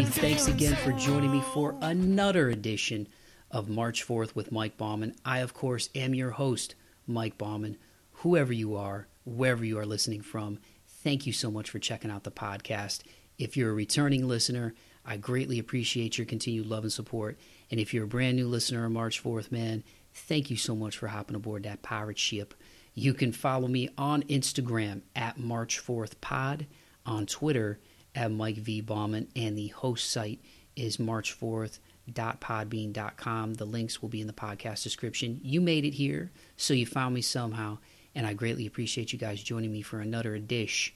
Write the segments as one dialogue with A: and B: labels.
A: everybody? Thanks again for joining me for another edition of March Forth with Mike Bauman. I, of course, am your host, Mike Bauman. Whoever you are, wherever you are listening from, thank you so much for checking out the podcast. If you're a returning listener, I greatly appreciate your continued love and support. And if you're a brand new listener on March Forth, man, thank you so much for hopping aboard that pirate ship. You can follow me on Instagram at March Forth Pod, on Twitter at Mike V. Bauman, and the host site is March Forth. Dot podbean.com. The links will be in the podcast description. You made it here, so you found me somehow, and I greatly appreciate you guys joining me for another dish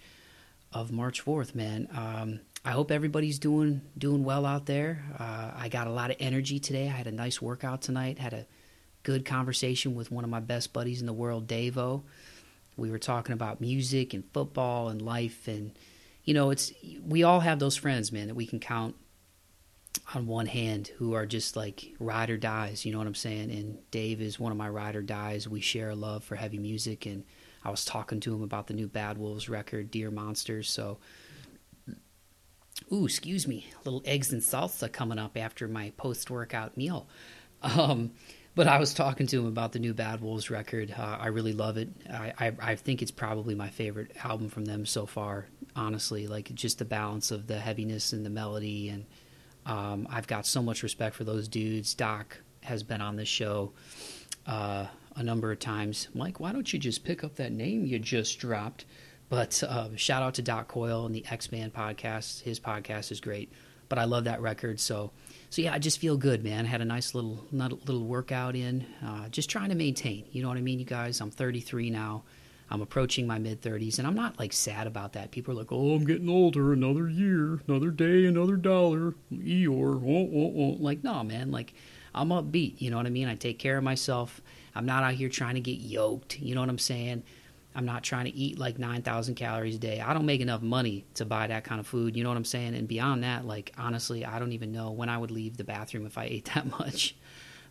A: of March Forth, man. Um, I hope everybody's doing doing well out there. Uh, I got a lot of energy today. I had a nice workout tonight. Had a good conversation with one of my best buddies in the world, Davo. We were talking about music and football and life and you know, it's we all have those friends, man, that we can count on one hand who are just like ride or dies, you know what I'm saying? And Dave is one of my ride or dies. We share a love for heavy music and I was talking to him about the new Bad Wolves record, Dear Monsters, so Ooh, excuse me, little eggs and salsa coming up after my post workout meal. Um, but I was talking to him about the new Bad Wolves record. Uh, I really love it. I, I, I think it's probably my favorite album from them so far. Honestly, like just the balance of the heaviness and the melody, and um, I've got so much respect for those dudes. Doc has been on this show uh, a number of times. Mike, why don't you just pick up that name you just dropped? But uh, shout out to Doc Coyle and the Ex-Man podcast. His podcast is great. But I love that record, so so yeah, I just feel good, man. Had a nice little little workout in, uh, just trying to maintain. You know what I mean, you guys? I'm 33 now. I'm approaching my mid 30s, and I'm not like sad about that. People are like, "Oh, I'm getting older. Another year, another day, another dollar." Oh, oh. like, no, man. Like, I'm upbeat. You know what I mean? I take care of myself. I'm not out here trying to get yoked. You know what I'm saying? I'm not trying to eat like 9,000 calories a day. I don't make enough money to buy that kind of food. You know what I'm saying? And beyond that, like, honestly, I don't even know when I would leave the bathroom if I ate that much.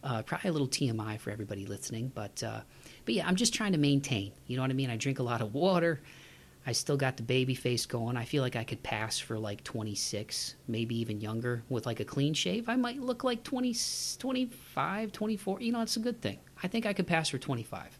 A: Uh, probably a little TMI for everybody listening. But, uh, but yeah, I'm just trying to maintain. You know what I mean? I drink a lot of water. I still got the baby face going. I feel like I could pass for like 26, maybe even younger with like a clean shave. I might look like 20, 25, 24. You know, it's a good thing. I think I could pass for 25.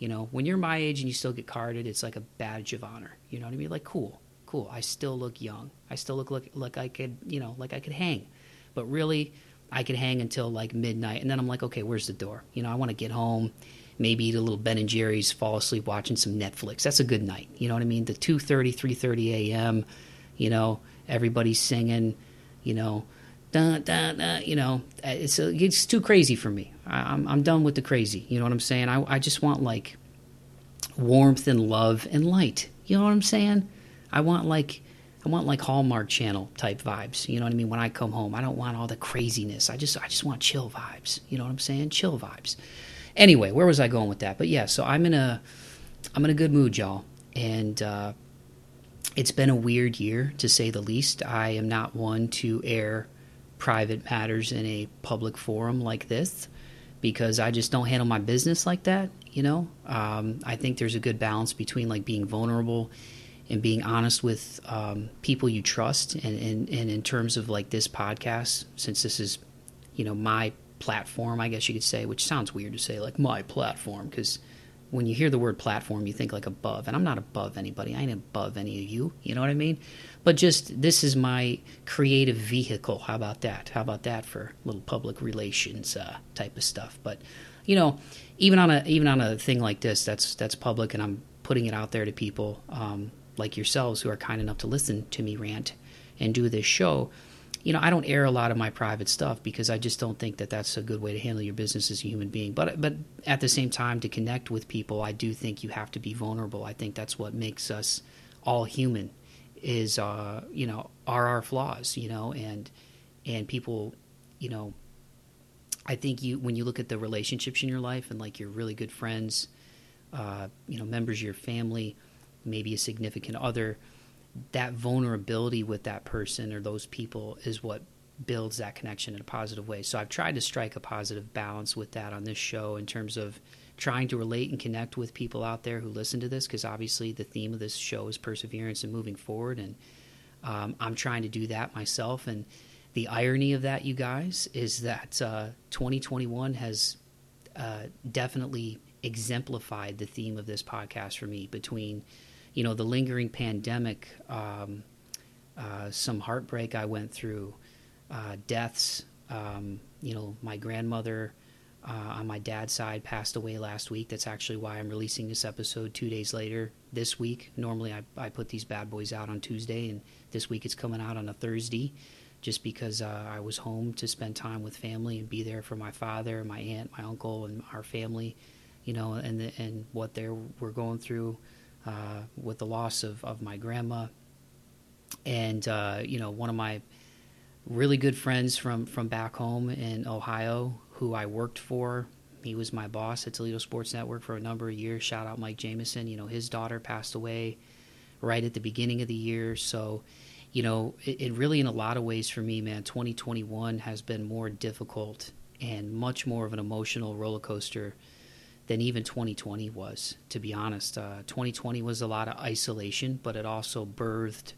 A: You know, when you're my age and you still get carded, it's like a badge of honor. You know what I mean? Like, cool, cool. I still look young. I still look like, like I could, you know, like I could hang. But really, I could hang until like midnight, and then I'm like, okay, where's the door? You know, I want to get home, maybe eat a little Ben and Jerry's, fall asleep watching some Netflix. That's a good night. You know what I mean? The 2:30, 3:30 a.m. You know, everybody's singing. You know, you know, it's a, it's too crazy for me. I, am I'm done with the crazy. You know what I'm saying? I I just want like warmth and love and light. You know what I'm saying? I want like I want like Hallmark Channel type vibes. You know what I mean? When I come home, I don't want all the craziness. I just I just want chill vibes. You know what I'm saying? Chill vibes. Anyway, where was I going with that? But yeah, so I'm in a I'm in a good mood, y'all, and uh, it's been a weird year to say the least. I am not one to air private matters in a public forum like this because I just don't handle my business like that. You know, um, I think there's a good balance between like being vulnerable and being honest with um, people you trust, and, and and in terms of like this podcast, since this is, you know, my platform, I guess you could say, which sounds weird to say like my platform because when you hear the word platform, you think like above, and I'm not above anybody. I ain't above any of you. You know what I mean? But just this is my creative vehicle. How about that? How about that for little public relations uh, type of stuff? But you know, even on a even on a thing like this, that's that's public, and I'm putting it out there to people um, like yourselves who are kind enough to listen to me rant and do this show you know, I don't air a lot of my private stuff because I just don't think that that's a good way to handle your business as a human being. But but at the same time, to connect with people, I do think you have to be vulnerable. I think that's what makes us all human. Is uh, you know are our flaws, you know, and and people, you know, I think you when you look at the relationships in your life and like your really good friends, uh, you know, members of your family, maybe a significant other that vulnerability with that person or those people is what builds that connection in a positive way. So I've tried to strike a positive balance with that on this show in terms of trying to relate and connect with people out there who listen to this because obviously the theme of this show is perseverance and moving forward and Um, I'm trying to do that myself. And the irony of that, you guys, is that uh, 2021 has uh, definitely exemplified the theme of this podcast for me between, you know, the lingering pandemic, um, uh, some heartbreak I went through, uh, deaths. Um, you know, my grandmother uh, on my dad's side passed away last week. That's actually why I'm releasing this episode two days later this week. Normally, I, I put these bad boys out on Tuesday, and this week it's coming out on a Thursday just because uh, I was home to spend time with family and be there for my father, my aunt, my uncle, and our family, you know, and the, and what they were going through uh, with the loss of, of my grandma. And, uh, you know, one of my really good friends from, from back home in Ohio who I worked for. He was my boss at Toledo Sports Network for a number of years. Shout out Mike Jamison. You know, his daughter passed away right at the beginning of the year. So, you know, it, it, really, in a lot of ways for me, man, 2021 has been more difficult and much more of an emotional roller coaster than even 2020 was, to be honest. Uh, 2020 was a lot of isolation, but it also birthed,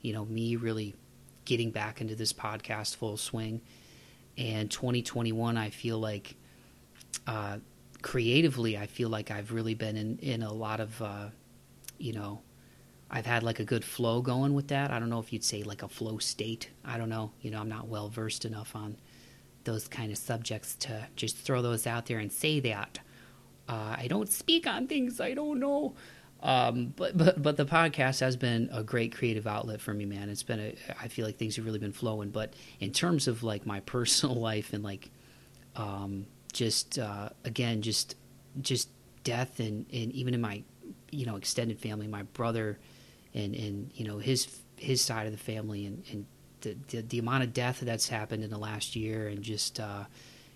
A: you know, me really getting back into this podcast full swing. And 2021, I feel like uh, creatively, I feel like I've really been in, in a lot of, uh, you know, I've had like a good flow going with that. I don't know if you'd say like a flow state. I don't know. You know, I'm not well versed enough on those kind of subjects to just throw those out there and say that. Uh, I don't speak on things I don't know. Um, but but but the podcast has been a great creative outlet for me, man. It's been a I feel like things have really been flowing. But in terms of like my personal life and like um, just uh, again just just death and and even in my you know extended family, my brother and and you know his his side of the family and and the the, the amount of death that's happened in the last year and just uh,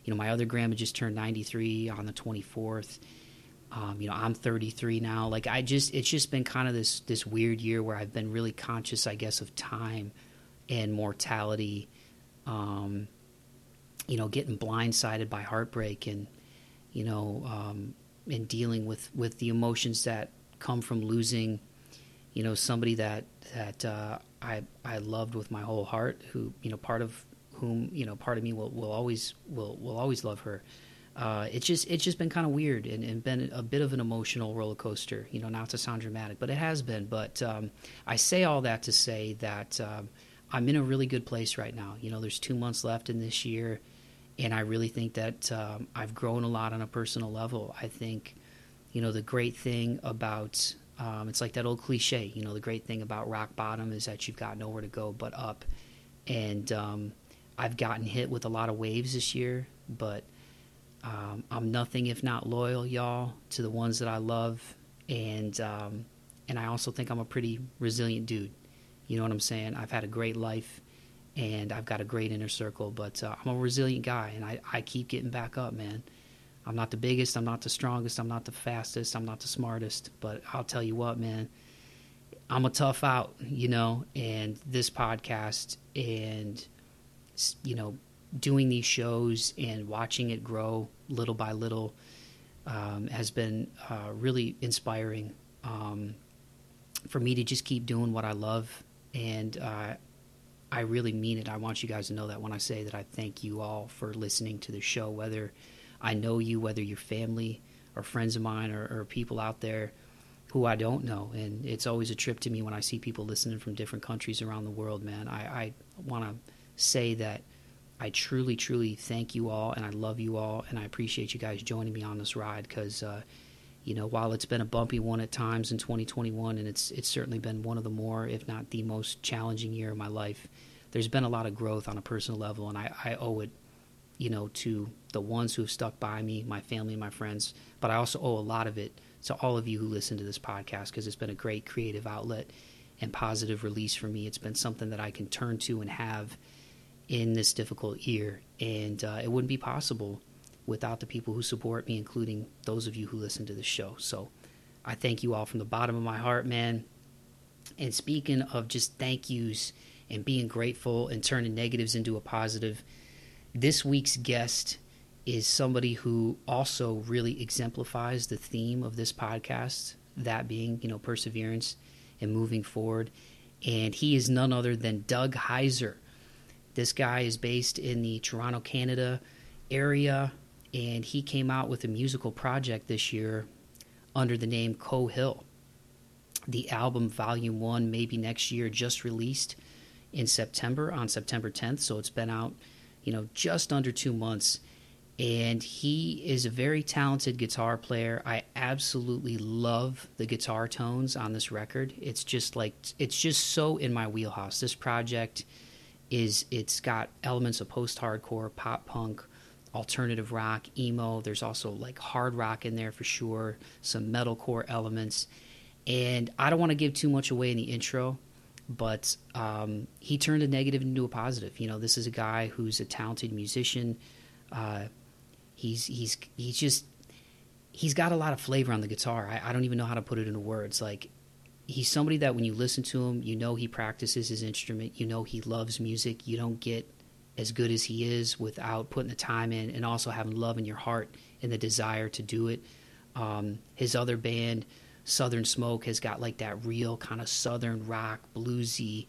A: you know my other grandma just turned 93 on the 24th um, you know i'm 33 now like i just it's just been kind of this this weird year where i've been really conscious i guess of time and mortality um, you know getting blindsided by heartbreak and you know um, and dealing with with the emotions that come from losing you know, somebody that that uh, I I loved with my whole heart, who you know, part of whom you know, part of me will, will always will will always love her. Uh, it's just it's just been kind of weird and, and, been a bit of an emotional roller coaster. You know, not to sound dramatic, but it has been. But um, I say all that to say that um, I'm in a really good place right now. You know, there's two months left in this year, and I really think that um, I've grown a lot on a personal level. I think, you know, the great thing about um, it's like that old cliche, you know, the great thing about rock bottom is that you've got nowhere to go but up. And um, I've gotten hit with a lot of waves this year, but um, I'm nothing if not loyal, y'all, to the ones that I love. And um, and I also think I'm a pretty resilient dude. You know what I'm saying? I've had a great life and I've got a great inner circle, but uh, I'm a resilient guy and I, I keep getting back up, man. I'm not the biggest, I'm not the strongest, I'm not the fastest, I'm not the smartest, but I'll tell you what, man, I'm a tough out, you know, and this podcast and, you know, doing these shows and watching it grow little by little um, has been uh, really inspiring um, for me to just keep doing what I love. And uh, I really mean it. I want you guys to know that when I say that I thank you all for listening to the show, whether I know you, whether you're family or friends of mine or, or people out there who I don't know. And it's always a trip to me when I see people listening from different countries around the world, man. I, I want to say that I truly, truly thank you all and I love you all and I appreciate you guys joining me on this ride because, uh, you know, while it's been a bumpy one at times in 2021 and it's it's certainly been one of the more, if not the most challenging year of my life, there's been a lot of growth on a personal level and I, I owe it you know, to the ones who have stuck by me, my family, and my friends. But I also owe a lot of it to all of you who listen to this podcast because it's been a great creative outlet and positive release for me. It's been something that I can turn to and have in this difficult year. And uh, it wouldn't be possible without the people who support me, including those of you who listen to the show. So I thank you all from the bottom of my heart, man. And speaking of just thank yous and being grateful and turning negatives into a positive, this week's guest is somebody who also really exemplifies the theme of this podcast, that being, you know, perseverance and moving forward. and he is none other than Doug Heiser. This guy is based in the Toronto, Canada area, and he came out with a musical project this year under the name Coe Hill. The album, Volume 1, maybe next year, just released in September, on September 10th, so it's been out, you know, just under two months. And he is a very talented guitar player. I absolutely love the guitar tones on this record. It's just like, it's just so in my wheelhouse. This project is, it's got elements of post hardcore, pop punk, alternative rock, emo. There's also like hard rock in there for sure, some metalcore elements. And I don't want to give too much away in the intro, but um, he turned a negative into a positive. You know, this is a guy who's a talented musician. Uh, he's he's he's just he's got a lot of flavor on the guitar. I, I don't even know how to put it into words. Like he's somebody that when you listen to him, you know he practices his instrument. You know he loves music. You don't get as good as he is without putting the time in and also having love in your heart and the desire to do it. Um, his other band, Southern Smoke, has got like that real kind of southern rock, bluesy.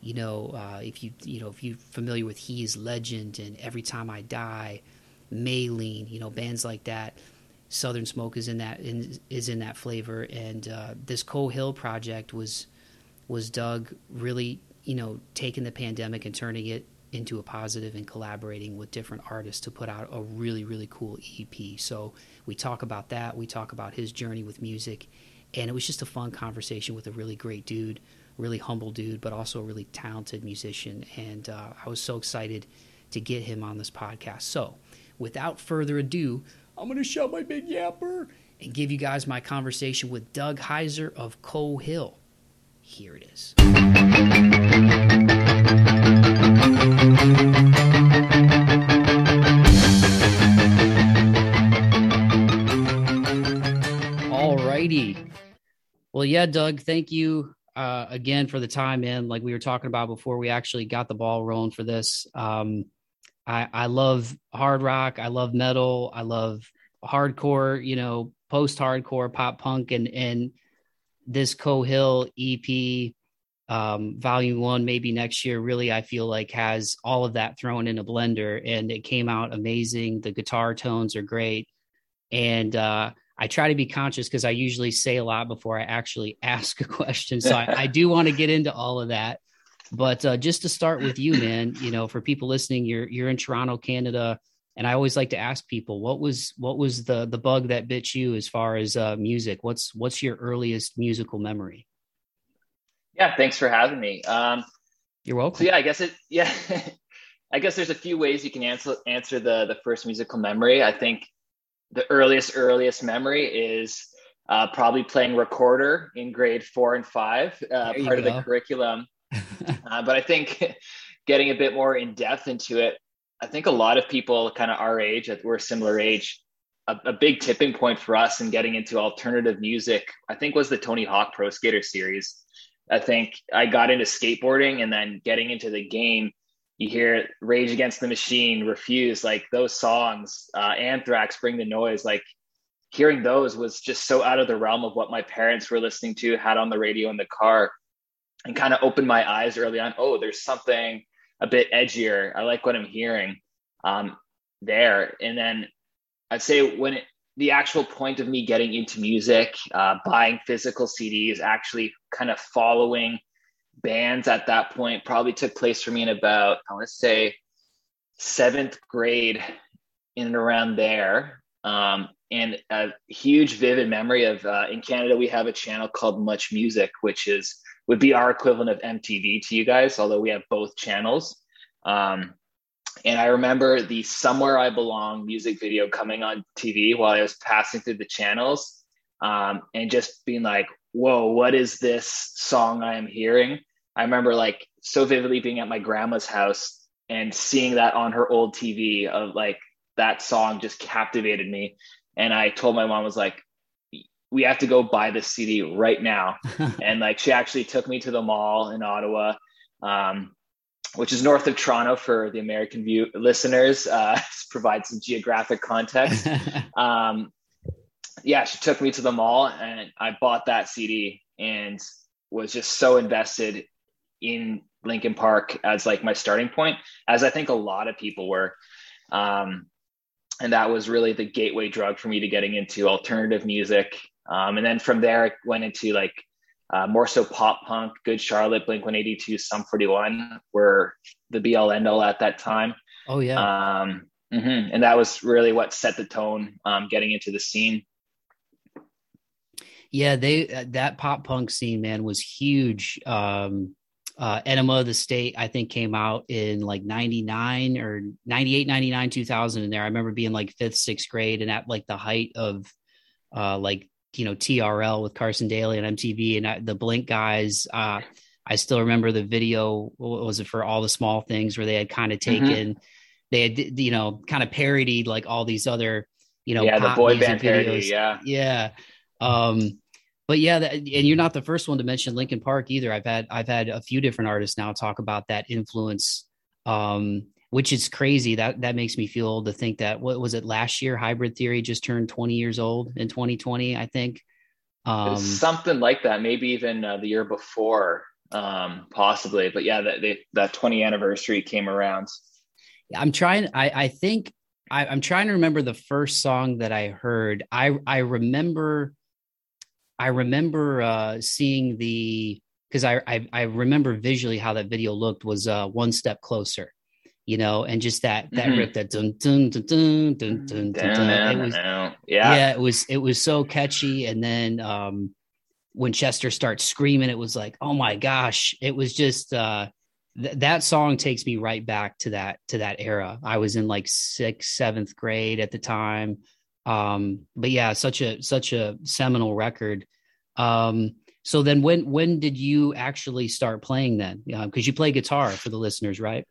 A: You know, uh, if you you know if you're familiar with He Is Legend and Every Time I Die, Maylene, you know bands like that. Southern Smoke is in that in, is in that flavor, and uh, this Coe Hill project was was Doug really you know taking the pandemic and turning it into a positive and collaborating with different artists to put out a really really cool EP. So we talk about that. We talk about his journey with music, and it was just a fun conversation with a really great dude, really humble dude, but also a really talented musician. And uh, I was so excited to get him on this podcast. So without further ado, I'm going to shut my big yapper and give you guys my conversation with Doug Heiser of Coe Hill. Here it is. All righty. Well, yeah, Doug, thank you uh, again for the time in. Like we were talking about before we actually got the ball rolling for this. Um, I, I love hard rock. I love metal. I love hardcore, you know, post hardcore pop punk and, and this Coe Hill EP, um, volume one, maybe next year, really, I feel like has all of that thrown in a blender and it came out amazing. The guitar tones are great. And, uh, I try to be conscious because I usually say a lot before I actually ask a question. So I, I do want to get into all of that. But uh, just to start with you, man, you know, for people listening, you're you're in Toronto, Canada, and I always like to ask people what was what was the the bug that bit you as far as uh, music. What's what's your earliest musical memory?
B: Yeah, thanks for having me. Um,
A: you're welcome.
B: So yeah, I guess it. Yeah, I guess there's a few ways you can answer answer the the first musical memory. I think the earliest earliest memory is uh, probably playing recorder in grade four and five, uh, part of the curriculum uh, but I think getting a bit more in depth into it, I think a lot of people kind of our age, we're a similar age, a, a, big tipping point for us in getting into alternative music, I think was the Tony Hawk Pro Skater series. I think I got into skateboarding and then getting into the game. You hear Rage Against the Machine, Refuse, like those songs, uh, Anthrax, Bring the Noise, like hearing those was just so out of the realm of what my parents were listening to, had on the radio in the car and kind of opened my eyes early on. Oh, there's something a bit edgier. I like what I'm hearing um, there. And then I'd say when it, the actual point of me getting into music, uh, buying physical CDs, actually kind of following bands at that point probably took place for me in about, I want to say, seventh grade in and around there. Um, and a huge vivid memory of uh, in Canada, we have a channel called Much Music, which is would be our equivalent of MTV to you guys, although we have both channels. Um, and I remember the Somewhere I Belong music video coming on TV while I was passing through the channels um, and just being like, whoa, what is this song I am hearing? I remember like so vividly being at my grandma's house and seeing that on her old TV of like that song just captivated me. And I told my mom, was like, we have to go buy this CD right now. and like she actually took me to the mall in Ottawa, um, which is north of Toronto for the American view listeners, uh, provide some geographic context. um, yeah, she took me to the mall and I bought that CD and was just so invested in Linkin Park as like my starting point, as I think a lot of people were. Um, and that was really the gateway drug for me to getting into alternative music. Um, and then from there, I went into like uh, more so pop punk, Good Charlotte, Blink 182, Sum 41 were the be all end all at that time.
A: Oh, yeah.
B: Um, mm-hmm. And that was really what set the tone um, getting into the scene.
A: Yeah, they uh, that pop punk scene, man, was huge. Um, uh, Enema of the State, I think, came out in like 99 or 98, 99, 2000 in there. I remember being like fifth, sixth grade and at like the height of uh, like, you know, TRL with Carson Daly and MTV and I, the Blink guys. Uh, I still remember the video, was it for all the small things where they had kind of mm-hmm. taken, mm-hmm. they had, you know, kind of parodied like all these other, you know,
B: yeah, the boy band parody. Yeah.
A: Yeah. Um, but yeah, that, and you're not the first one to mention Linkin Park either. I've had I've had a few different artists now talk about that influence, um, which is crazy. That that makes me feel to think that what was it last year? Hybrid Theory just turned 20 years old in 2020, I think.
B: Um, something like that, maybe even uh, the year before, um, possibly. But yeah, that they, that 20 anniversary came around.
A: I'm trying. I I think I, I'm trying to remember the first song that I heard. I I remember I remember uh, seeing the because I, I, I remember visually how that video looked was uh, one step closer, you know, and just that that mm-hmm. rip that dun dun dun dun dun dun, dun, dun. It was,
B: yeah
A: yeah it was it was so catchy, and then um, when Chester starts screaming, it was like oh my gosh, it was just uh, th- that song takes me right back to that to that era. I was in like sixth seventh grade at the time. Um, but yeah, such a such a seminal record. Um, so then, when when did you actually start playing then? Because uh, you play guitar for the listeners, right?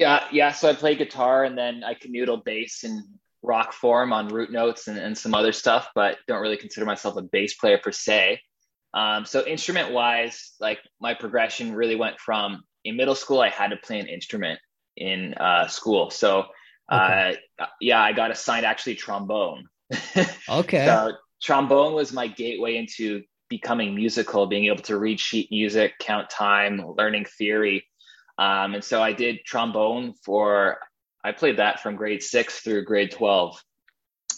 B: Yeah, yeah. So I play guitar, and then I canoodle bass and rock form on root notes and, and some other stuff, but don't really consider myself a bass player per se. Um, so instrument wise, like my progression really went from in middle school, I had to play an instrument in uh, school. So Okay. Uh, yeah, I got assigned actually trombone.
A: okay.
B: So trombone was my gateway into becoming musical, being able to read sheet music, count time, learning theory. Um, and so I did trombone for, I played that from grade six through grade 12.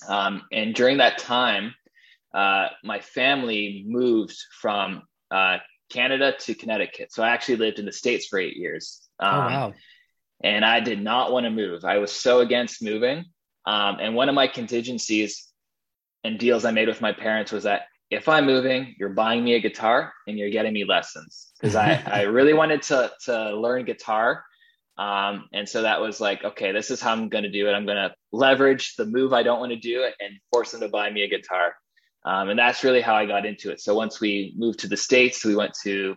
B: Um, and during that time, uh, my family moved from uh, Canada to Connecticut. So I actually lived in the States for eight years.
A: Oh, um, oh, wow
B: and I did not want to move. I was so against moving. Um, and one of my contingencies and deals I made with my parents was that if I'm moving, you're buying me a guitar and you're getting me lessons because I, I really wanted to, to learn guitar. Um, and so that was like, okay, this is how I'm going to do it. I'm going to leverage the move I don't want to do and force them to buy me a guitar. Um, and that's really how I got into it. So once we moved to the States, we went to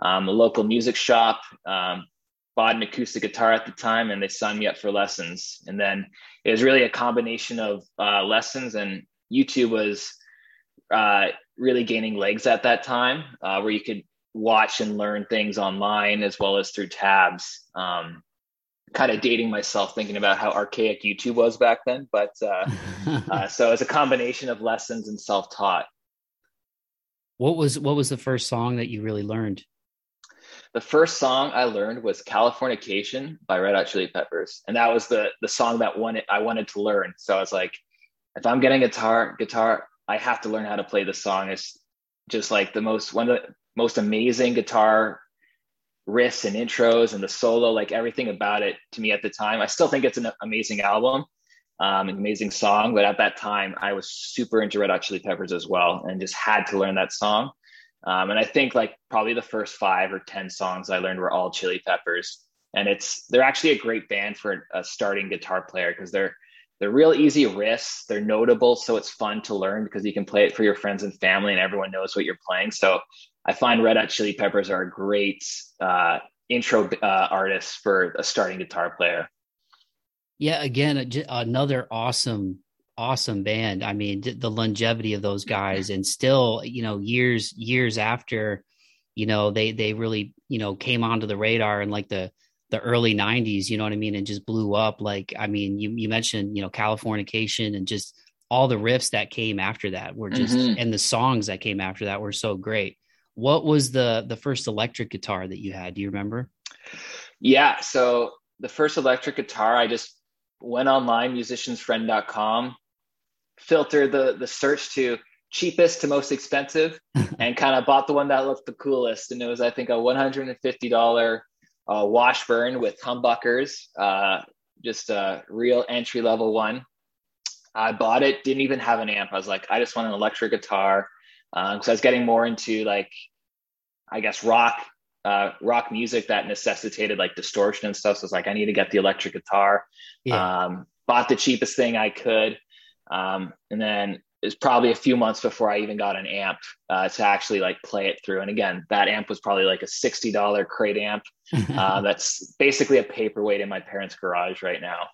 B: um, a local music shop. Um, bought an acoustic guitar at the time and they signed me up for lessons. And then it was really a combination of uh, lessons and YouTube was uh, really gaining legs at that time uh, where you could watch and learn things online as well as through tabs. Um, kind of dating myself thinking about how archaic YouTube was back then. But uh, uh, so it's a combination of lessons and self-taught.
A: What was what was the first song that you really learned?
B: the first song I learned was Californication by Red Hot Chili Peppers. And that was the the song that wanted I wanted to learn. So I was like, if I'm getting guitar, guitar, I have to learn how to play the song. It's just like the most one of the most amazing guitar riffs and intros and the solo, like everything about it to me at the time. I still think it's an amazing album, um, an amazing song. But at that time, I was super into Red Hot Chili Peppers as well and just had to learn that song. Um, and I think like probably the first five or 10 songs I learned were all Chili Peppers. And it's, they're actually a great band for a starting guitar player because they're, they're real easy riffs. They're notable. So it's fun to learn because you can play it for your friends and family and everyone knows what you're playing. So I find Red Hot Chili Peppers are a great uh, intro uh, artists for a starting guitar player.
A: Yeah, again, another awesome awesome band. I mean, the longevity of those guys, and still, you know, years years after, you know, they they really you know came onto the radar and like the the early 90s you know what i mean and just blew up like i mean you, you mentioned you know californication and just all the riffs that came after that were just mm-hmm. and the songs that came after that were so great what was the the first electric guitar that you had? Do you remember?
B: Yeah, so the first electric guitar, I just went online, musiciansfriend.com, filtered the the search to cheapest to most expensive, and kind of bought the one that looked the coolest. And it was, I think, a $150 uh, Washburn with humbuckers, uh, just a real entry level one. I bought it, didn't even have an amp. I was like, I just want an electric guitar because um, I was getting more into like, I guess rock, uh, rock music that necessitated like distortion and stuff. So it's like, I need to get the electric guitar. Yeah. Um, bought the cheapest thing I could, um, and then it was probably a few months before I even got an amp uh, to actually like play it through. And again, that amp was probably like a sixty dollar crate amp. Uh, that's basically a paperweight in my parents' garage right now.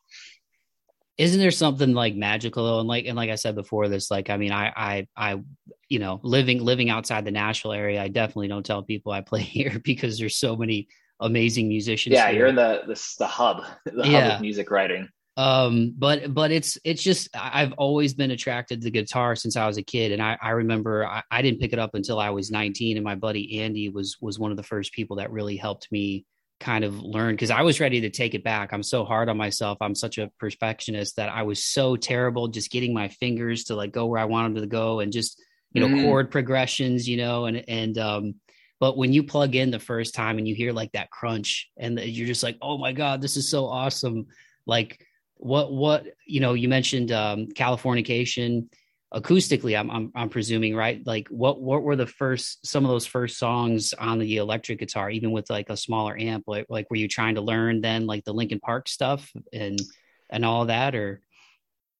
A: Isn't there something like magical though? And like and like I said before, this like I mean I I I you know living living outside the Nashville area, I definitely don't tell people I play here because there's so many amazing musicians.
B: Yeah,
A: here.
B: you're in the the, the hub, the yeah. hub of music writing
A: um but but it's it's just i've always been attracted to guitar since i was a kid. And i i remember I, I, didn't pick it up until i was 19 and my buddy andy was was one of the first people that really helped me kind of learn. Because i was ready to take it back. I'm so hard on myself. I'm such a perfectionist that i was so terrible just getting my fingers to like go where i wanted to go and just you know mm. chord progressions you know and and um but when you plug in the first time and you hear like that crunch and you're just like oh my god this is so awesome. Like what what you know you mentioned um californication acoustically I'm, I'm i'm presuming right? Like what what were the first some of those first songs on the electric guitar even with like a smaller amp? Like like were you trying to learn then like the linkin park stuff and and all that or?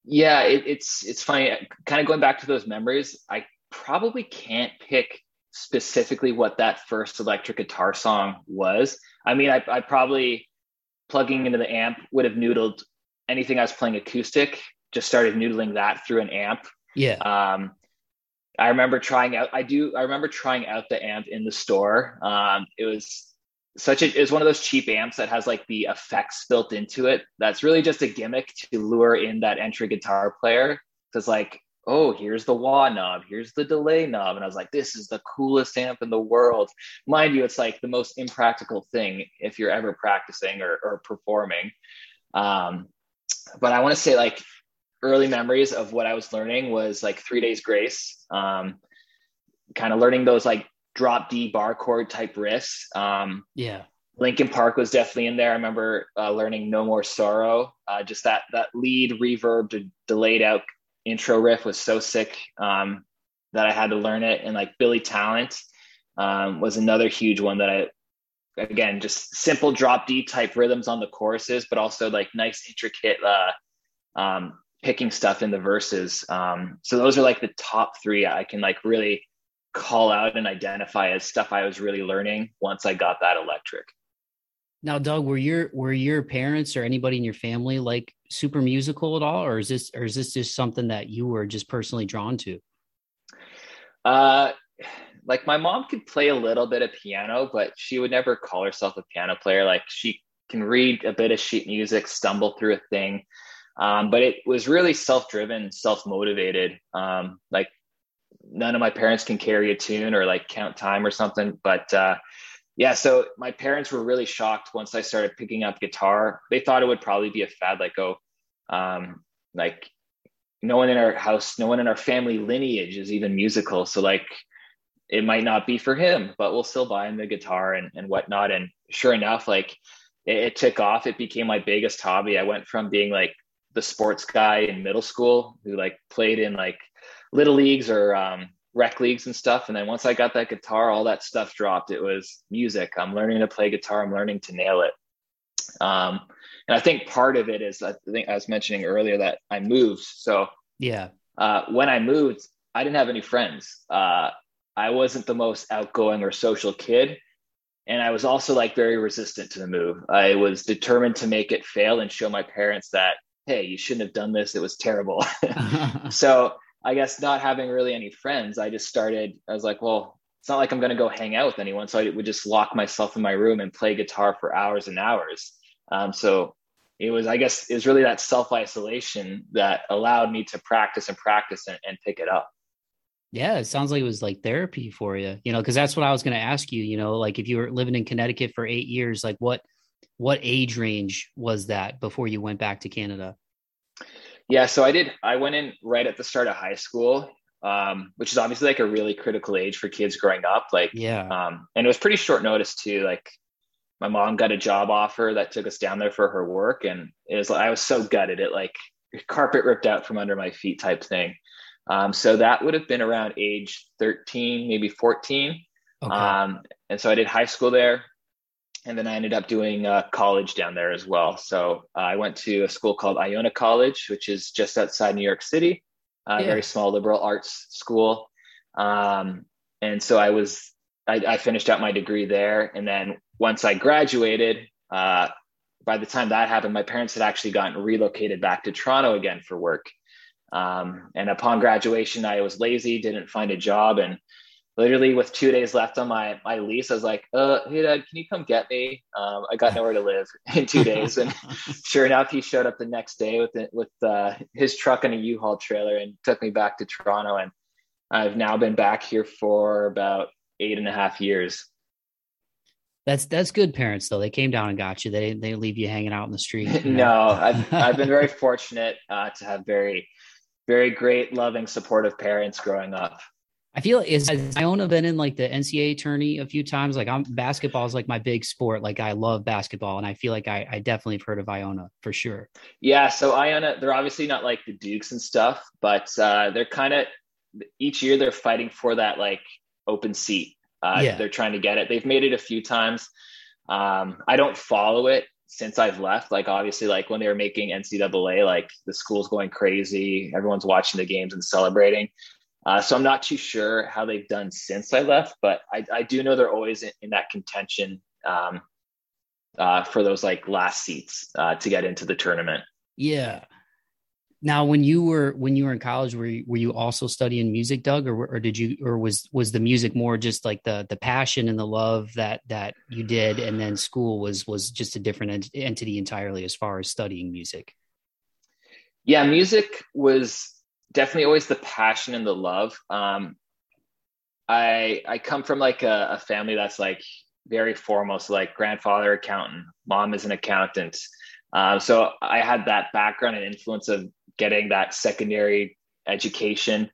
B: Yeah it, it's it's funny kind of going back to those memories i probably can't pick specifically what that first electric guitar song was. I mean i, I probably plugging into the amp would have noodled anything I was playing acoustic, just started noodling that through an amp.
A: Yeah.
B: Um, I remember trying out. I do. I remember trying out the amp in the store. Um, it was such a. It was one of those cheap amps that has like the effects built into it. That's really just a gimmick to lure in that entry guitar player. Because like, oh, here's the wah knob, here's the delay knob, and I was like, this is the coolest amp in the world. Mind you, it's like the most impractical thing if you're ever practicing or, or performing. Um, but I want to say like early memories of what I was learning was like three days grace, um, kind of learning those like drop D bar chord type riffs. Um,
A: yeah.
B: Linkin Park was definitely in there. I remember uh, learning No More Sorrow. Uh, just that that lead reverb delayed out intro riff was so sick um, that I had to learn it. And like Billy Talent um, was another huge one that I again just simple drop D type rhythms on the choruses, but also like nice intricate uh, um, picking stuff in the verses. Um, so those are like the top three I can like really call out and identify as stuff I was really learning once I got that electric.
A: Now, Doug, were your were your parents or anybody in your family like super musical at all, or is this or is this just something that you were just personally drawn to?
B: Uh, like my mom could play a little bit of piano, but she would never call herself a piano player. Like she can read a bit of sheet music, stumble through a thing. Um, but it was really self-driven, self-motivated. Um, like none of my parents can carry a tune or like count time or something. But uh, yeah, so my parents were really shocked once I started picking up guitar. They thought it would probably be a fad, like oh, um, like no one in our house, no one in our family lineage is even musical. So like it might not be for him, but we'll still buy him the guitar and, and whatnot. And sure enough, like it, it, took off. It became my biggest hobby. I went from being like the sports guy in middle school who like played in like little leagues or um, rec leagues and stuff. And then once I got that guitar, all that stuff dropped. It was music. I'm learning to play guitar. I'm learning to nail it. Um, and I think part of it is I think I was mentioning earlier that I moved. So
A: yeah,
B: uh, when I moved, I didn't have any friends. Uh, I wasn't the most outgoing or social kid. And I was also like very resistant to the move. I was determined to make it fail and show my parents that, hey, you shouldn't have done this. It was terrible. so I guess not having really any friends, I just started, I was like, well, it's not like I'm going to go hang out with anyone. So I would just lock myself in my room and play guitar for hours and hours. Um, so it was, I guess, it was really that self isolation that allowed me to practice and practice and, and pick it up.
A: Yeah, it sounds like it was like therapy for you, you know, because that's what I was going to ask you. You know, like if you were living in Connecticut for eight years, like what what age range was that before you went back to Canada?
B: Yeah, so I did. I went in right at the start of high school, um, which is obviously like a really critical age for kids growing up. Like,
A: yeah,
B: um, and it was pretty short notice too. Like, my mom got a job offer that took us down there for her work, and it was I was so gutted. It like carpet ripped out from under my feet type thing. Um, so that would have been around age 13, maybe 14. Okay. Um, and so I did high school there. And then I ended up doing uh, college down there as well. So uh, I went to a school called Iona College, which is just outside New York City, a uh, yeah. very small liberal arts school. Um, and so I was, I, I, finished out my degree there. And then once I graduated, uh, by the time that happened, my parents had actually gotten relocated back to Toronto again for work. Um, and upon graduation, I was lazy, didn't find a job, and literally with two days left on my my lease, I was like, uh, "Hey, Dad, can you come get me? Um, I got nowhere to live in two days." And sure enough, he showed up the next day with it, with uh, his truck and a U-Haul trailer and took me back to Toronto. And I've now been back here for about eight and a half years.
A: That's that's good parents though. They came down and got you. They they leave you hanging out in the street.
B: no, I've I've been very fortunate uh, to have very very great, loving, supportive parents growing up.
A: I feel is has Iona been in like the NCAA tourney a few times. Like I'm basketball is like my big sport. Like I love basketball, and I feel like I, I definitely have heard of Iona for sure.
B: Yeah, so Iona, they're obviously not like the Dukes and stuff, but uh, they're kind of each year they're fighting for that like open seat. Uh, yeah. They're trying to get it. They've made it a few times. Um, I don't follow it since I've left, like obviously, like when they were making NCAA, like the school's going crazy, everyone's watching the games and celebrating. Uh, so I'm not too sure how they've done since I left, but I, I do know they're always in, in that contention um, uh, for those like last seats uh, to get into the tournament.
A: Yeah, now, when you were when you were in college, were you, were you also studying music, Doug, or or did you or was was the music more just like the the passion and the love that that you did, and then school was was just a different ent- entity entirely as far as studying music?
B: Yeah, music was definitely always the passion and the love. Um, I I come from like a, a family that's like very foremost, like grandfather accountant, mom is an accountant. Uh, so I had that background and influence of getting that secondary education.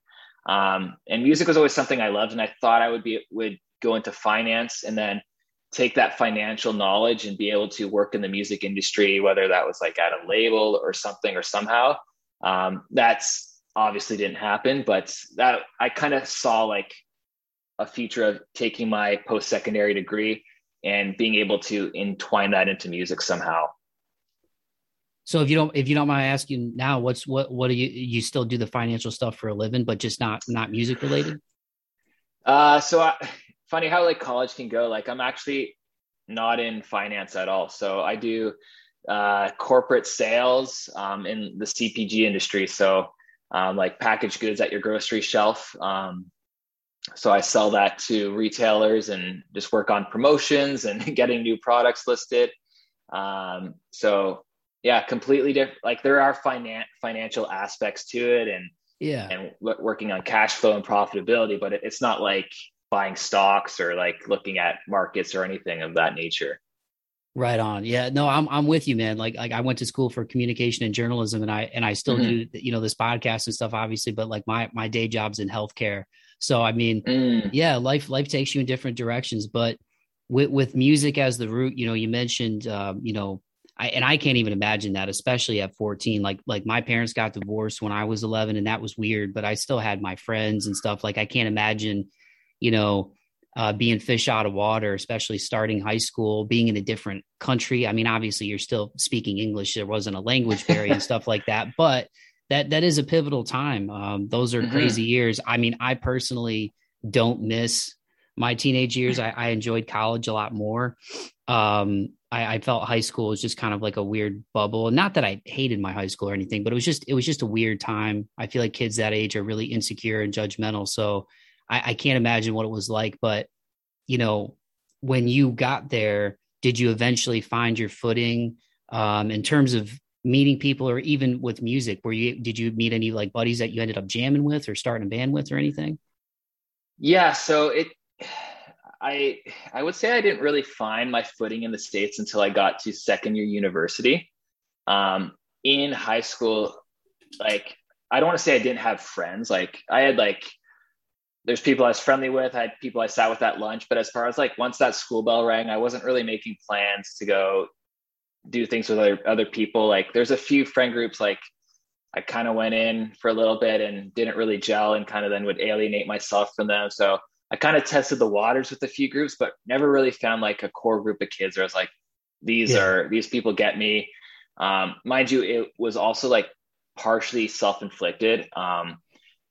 B: Um, and music was always something I loved, and I thought I would be would go into finance and then take that financial knowledge and be able to work in the music industry, whether that was like at a label or something or somehow. Um, that's obviously didn't happen, but that I kind of saw like a future of taking my post secondary degree and being able to entwine that into music somehow.
A: So if you don't if you don't mind asking now, what's what what do you you still do the financial stuff for a living, but just not not music related?
B: Uh, so I, funny how like college can go. Like I'm actually not in finance at all. So I do uh, corporate sales um, in the CPG industry. So um, like packaged goods at your grocery shelf. Um, so I sell that to retailers and just work on promotions and getting new products listed. Um, so yeah completely different like there are finan- financial aspects to it and
A: yeah.
B: and working on cash flow and profitability but it's not like buying stocks or like looking at markets or anything of that nature.
A: Right on. Yeah no i'm i'm with you man. Like like i went to school for communication and journalism and i and i still mm-hmm. do you know this podcast and stuff obviously but like my my day job's in healthcare. So i mean mm. yeah life life takes you in different directions but with with music as the root you know you mentioned um, you know I, and I can't even imagine that, especially at 14. Like, like my parents got divorced when I was 11, and that was weird. But I still had my friends and stuff. Like, I can't imagine, you know, uh, being fish out of water, especially starting high school, being in a different country. I mean, obviously, you're still speaking English. There wasn't a language barrier and stuff like that, but that that is a pivotal time. Um, those are mm-hmm. crazy years. I mean, I personally don't miss my teenage years. I, I enjoyed college a lot more. Um, I, I, felt high school was just kind of like a weird bubble. Not that I hated my high school or anything, but it was just it was just a weird time. I feel like kids that age are really insecure and judgmental. So I, I can't imagine what it was like. But you know, when you got there, did you eventually find your footing um, in terms of meeting people or even with music? Were you did you meet any like buddies that you ended up jamming with or starting a band with or anything?
B: Yeah, so it I I would say I didn't really find my footing in the states until I got to second year university. Um, in high school, like I don't want to say I didn't have friends. Like I had like there's people I was friendly with, I had people I sat with at lunch, but as far as like once that school bell rang, I wasn't really making plans to go do things with other other people. Like there's a few friend groups like I kind of went in for a little bit and didn't really gel and kind of then would alienate myself from them. So I kind of tested the waters with a few groups, but never really found like a core group of kids where I was like, these yeah. are these people get me. Um, mind you, it was also like partially self-inflicted. Um,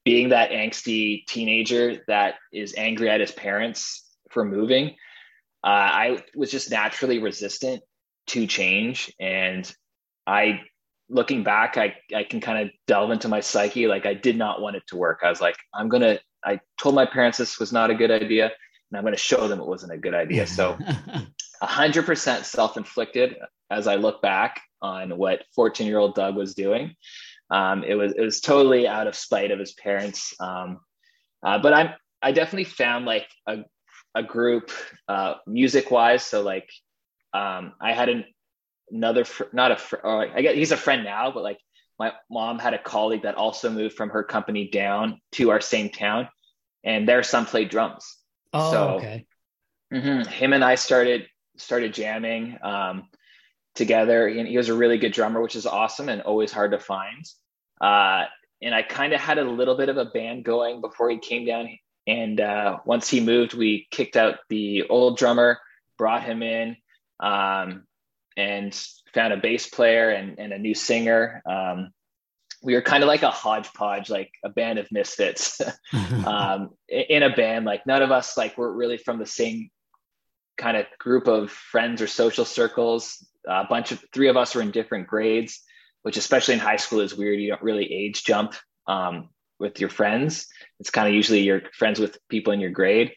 B: being that angsty teenager that is angry at his parents for moving, uh, I was just naturally resistant to change. And I, looking back, I, I can kind of delve into my psyche. Like I did not want it to work. I was like, I'm going to, I told my parents this was not a good idea and I'm going to show them it wasn't a good idea. So 100% self-inflicted as I look back on what 14 year old Doug was doing. Um, it was, it was totally out of spite of his parents. Um, uh, but I'm, I definitely found like a, a group uh, music wise. So like um, I had an, another, fr- not a, fr- I guess he's a friend now, but like my mom had a colleague that also moved from her company down to our same town, and their son played drums.
A: Oh, so, okay.
B: Mm-hmm, him and I started started jamming um, together, and he was a really good drummer, which is awesome and always hard to find. Uh, and I kind of had a little bit of a band going before he came down. And uh, once he moved, we kicked out the old drummer, brought him in, um, and found a bass player and, and a new singer. Um, we were kind of like a hodgepodge, like a band of misfits um, in a band. Like none of us like were really from the same kind of group of friends or social circles. A bunch of three of us were in different grades, which especially in high school is weird. You don't really age jump um, with your friends. It's kind of usually you're friends with people in your grade.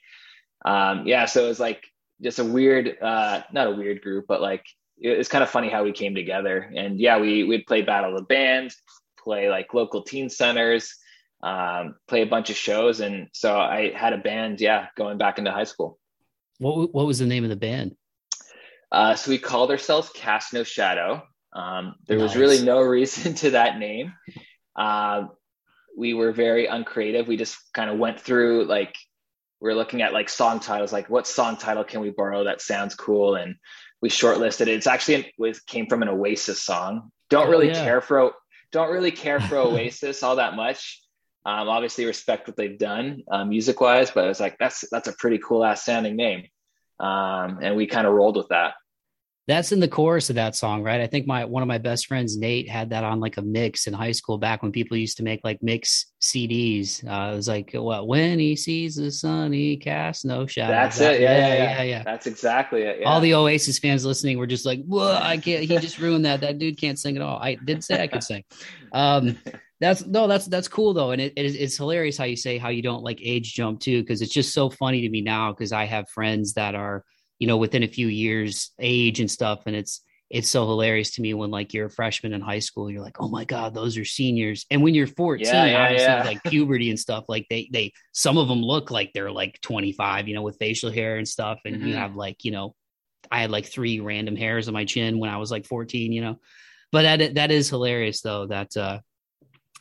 B: Um, yeah, so it was like just a weird, uh, not a weird group, but like it's kind of funny how we came together. And yeah, we we'd play battle of bands, play like local teen centers, um, play a bunch of shows, and so I had a band. Yeah, going back into high school.
A: What what was the name of the band?
B: Uh, so we called ourselves Cast No Shadow. Um, there nice. was really no reason to that name. Uh, we were very uncreative. We just kind of went through like we are looking at like song titles, like what song title can we borrow that sounds cool, and we shortlisted it. It's actually was came from an Oasis song. Don't oh, really yeah. care for don't really care for Oasis all that much. Um, obviously, respect what they've done uh, music wise, but I was like that's that's a pretty cool ass sounding name, um, and we kind of rolled with that.
A: That's in the chorus of that song, right? I think my one of my best friends, Nate, had that on like a mix in high school back when people used to make like mix CDs. Uh, it was like, what when he sees the sun, he casts no shadow.
B: That's that, it. Yeah yeah, yeah, yeah, yeah. That's exactly it. Yeah.
A: All the Oasis fans listening were just like, "Whoa, I can't." He just ruined that. That dude can't sing at all. I did say I could sing. Um, that's no, that's that's cool though, and it, it is, it's hilarious how you say how you don't like age jump too, because it's just so funny to me now because I have friends that are you know within a few years age and stuff. And it's it's so hilarious to me when like you're a freshman in high school you're like oh my god those are seniors. And when you're 14 yeah, yeah, obviously yeah. like puberty and stuff like they they some of them look like they're like 25 you know with facial hair and stuff. And mm-hmm. you have like you know i had like three random hairs on my chin when i was like 14 you know. But that that is hilarious though that uh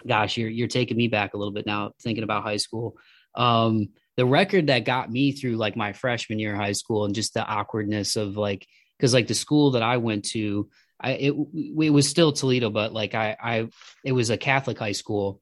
A: gosh you're you're taking me back a little bit now thinking about high school. Um the record that got me through like my freshman year of high school and just the awkwardness of like because like the school that I went to, I it, it was still Toledo, but like I I it was a Catholic high school,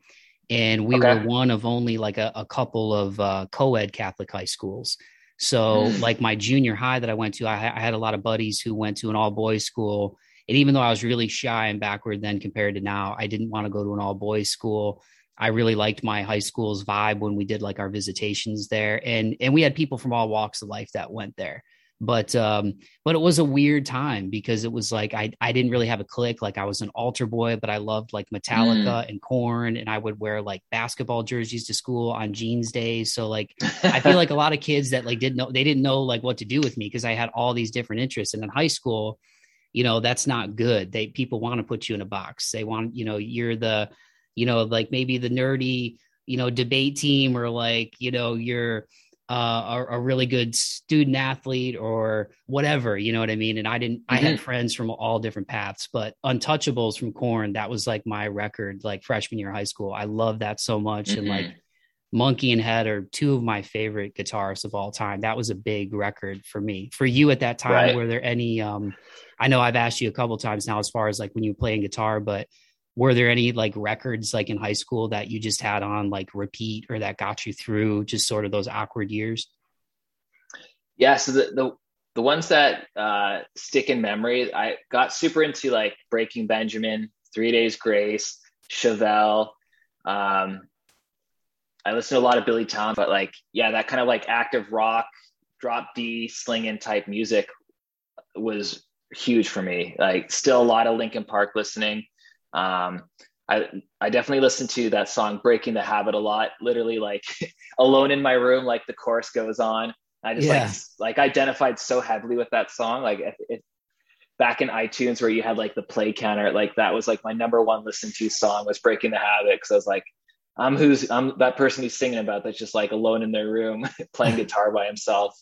A: and we okay. were one of only like a, a couple of uh, co-ed Catholic high schools. So mm. like my junior high that I went to, I, I had a lot of buddies who went to an all boys school. And even though I was really shy and backward then compared to now, I didn't want to go to an all boys school. I really liked my high school's vibe when we did like our visitations there, and and we had people from all walks of life that went there. But um, but it was a weird time because it was like I I didn't really have a clique. Like I was an altar boy, but I loved like Metallica mm. and Korn, and I would wear like basketball jerseys to school on jeans days. So like I feel like a lot of kids that like didn't know they didn't know like what to do with me because I had all these different interests. And in high school, you know, that's not good. They people want to put you in a box. They want you know you're the you know, like maybe the nerdy, you know debate team or like you know you're uh, a, a, really good student athlete or whatever, you know what I mean? And I didn't, mm-hmm. I had mm-hmm. friends from all different paths, but Untouchables from Korn, that was like my record, like freshman year of high school. I love that so much. Mm-hmm. And like mm-hmm. And Head are two of my favorite guitarists of all time. That was a big record for me. For you at that time, right. were there any, um, I know I've asked you a couple times now as far as like when you were playing guitar, but were there any like records like in high school that you just had on like repeat or that got you through just sort of those awkward years?
B: Yeah so the the, the ones that uh, stick in memory i got super into like breaking benjamin three days grace chevelle um, i listened to a lot of billy talent but like yeah that kind of like active rock drop d slinging type music was huge for me. Like still a lot of linkin park listening um, I, I definitely listen to that song breaking the habit a lot. Literally like alone in my room like the chorus goes on. I just yeah. like like identified so heavily with that song. Like if, if, back in itunes where you had like the play counter like that was like my number one listen to song was breaking the habit because i was like i'm who's i'm that person who's singing about that's just like alone in their room playing guitar by himself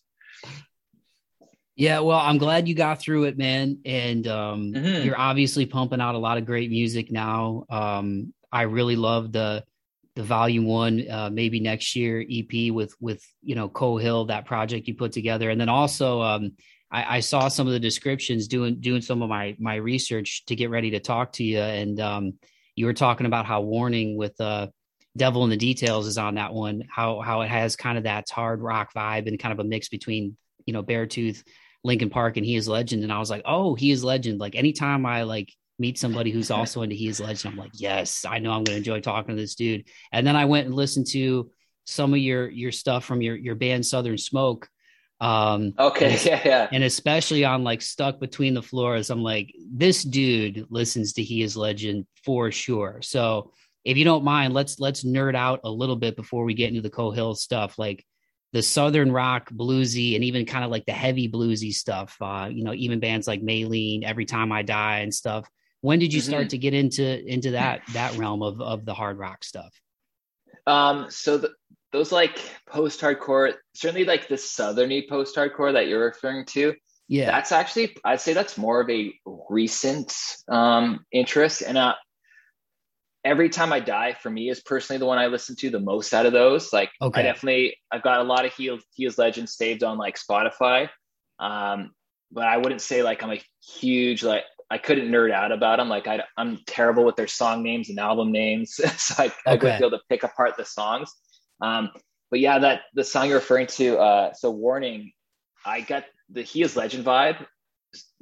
A: yeah, well, I'm glad you got through it, man. And um, mm-hmm. you're obviously pumping out a lot of great music now. Um, I really love the the volume one, uh, maybe next year EP with with you know Coe Hill, that project you put together, and then also um, I, I, saw some of the descriptions doing doing some of my my research to get ready to talk to you, and um, you were talking about how Warning with uh, Devil in the Details is on that one, how how it has kind of that hard rock vibe and kind of a mix between you know Beartooth Linkin Park and He Is Legend, and I was like, oh, He Is Legend. Like anytime I like meet somebody who's also into He Is Legend, I'm like, yes, I know I'm going to enjoy talking to this dude. And then I went and listened to some of your your stuff from your your band Southern Smoke.
B: Um, okay, and, yeah, yeah,
A: and especially on like Stuck Between the Floors, I'm like, this dude listens to He Is Legend for sure. So if you don't mind, let's let's nerd out a little bit before we get into the Coe Hill stuff. Like, the southern rock bluesy and even kind of like the heavy bluesy stuff uh you know even bands like maylene every time i die and stuff. When did you mm-hmm. start to get into into that that realm of of the hard rock stuff?
B: Um so the, those like post hardcore certainly like the southerny post hardcore that you're referring to yeah. that's actually i'd say that's more of a recent um interest. And uh every time I die for me is personally the one I listen to the most out of those. Like okay. I definitely I've got a lot of Heels Heels Legends saved on like Spotify. Um, but I wouldn't say like I'm a huge like I couldn't nerd out about them. Like I, am terrible with their song names and album names, so I, okay. I would be able to pick apart the songs. Um, but yeah, that the song you're referring to, uh, so warning, I got the He Is Legend vibe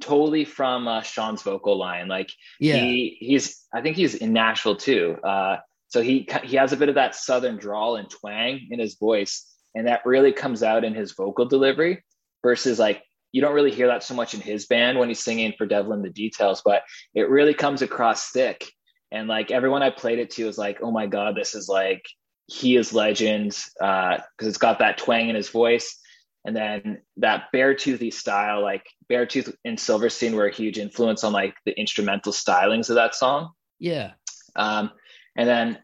B: totally from uh, Sean's vocal line. Like yeah. he he's I think he's in Nashville too. Uh, so he he has a bit of that southern drawl and twang in his voice, and that really comes out in his vocal delivery. Versus like you don't really hear that so much in his band when he's singing for Devil in the Details, but it really comes across thick. And like everyone I played it to was like, oh my god, this is like he is legend because uh, it's got that twang in his voice and then that Beartoothy style, like Beartooth and Silverstein were a huge influence on like the instrumental stylings of that song.
A: Yeah.
B: Um, and then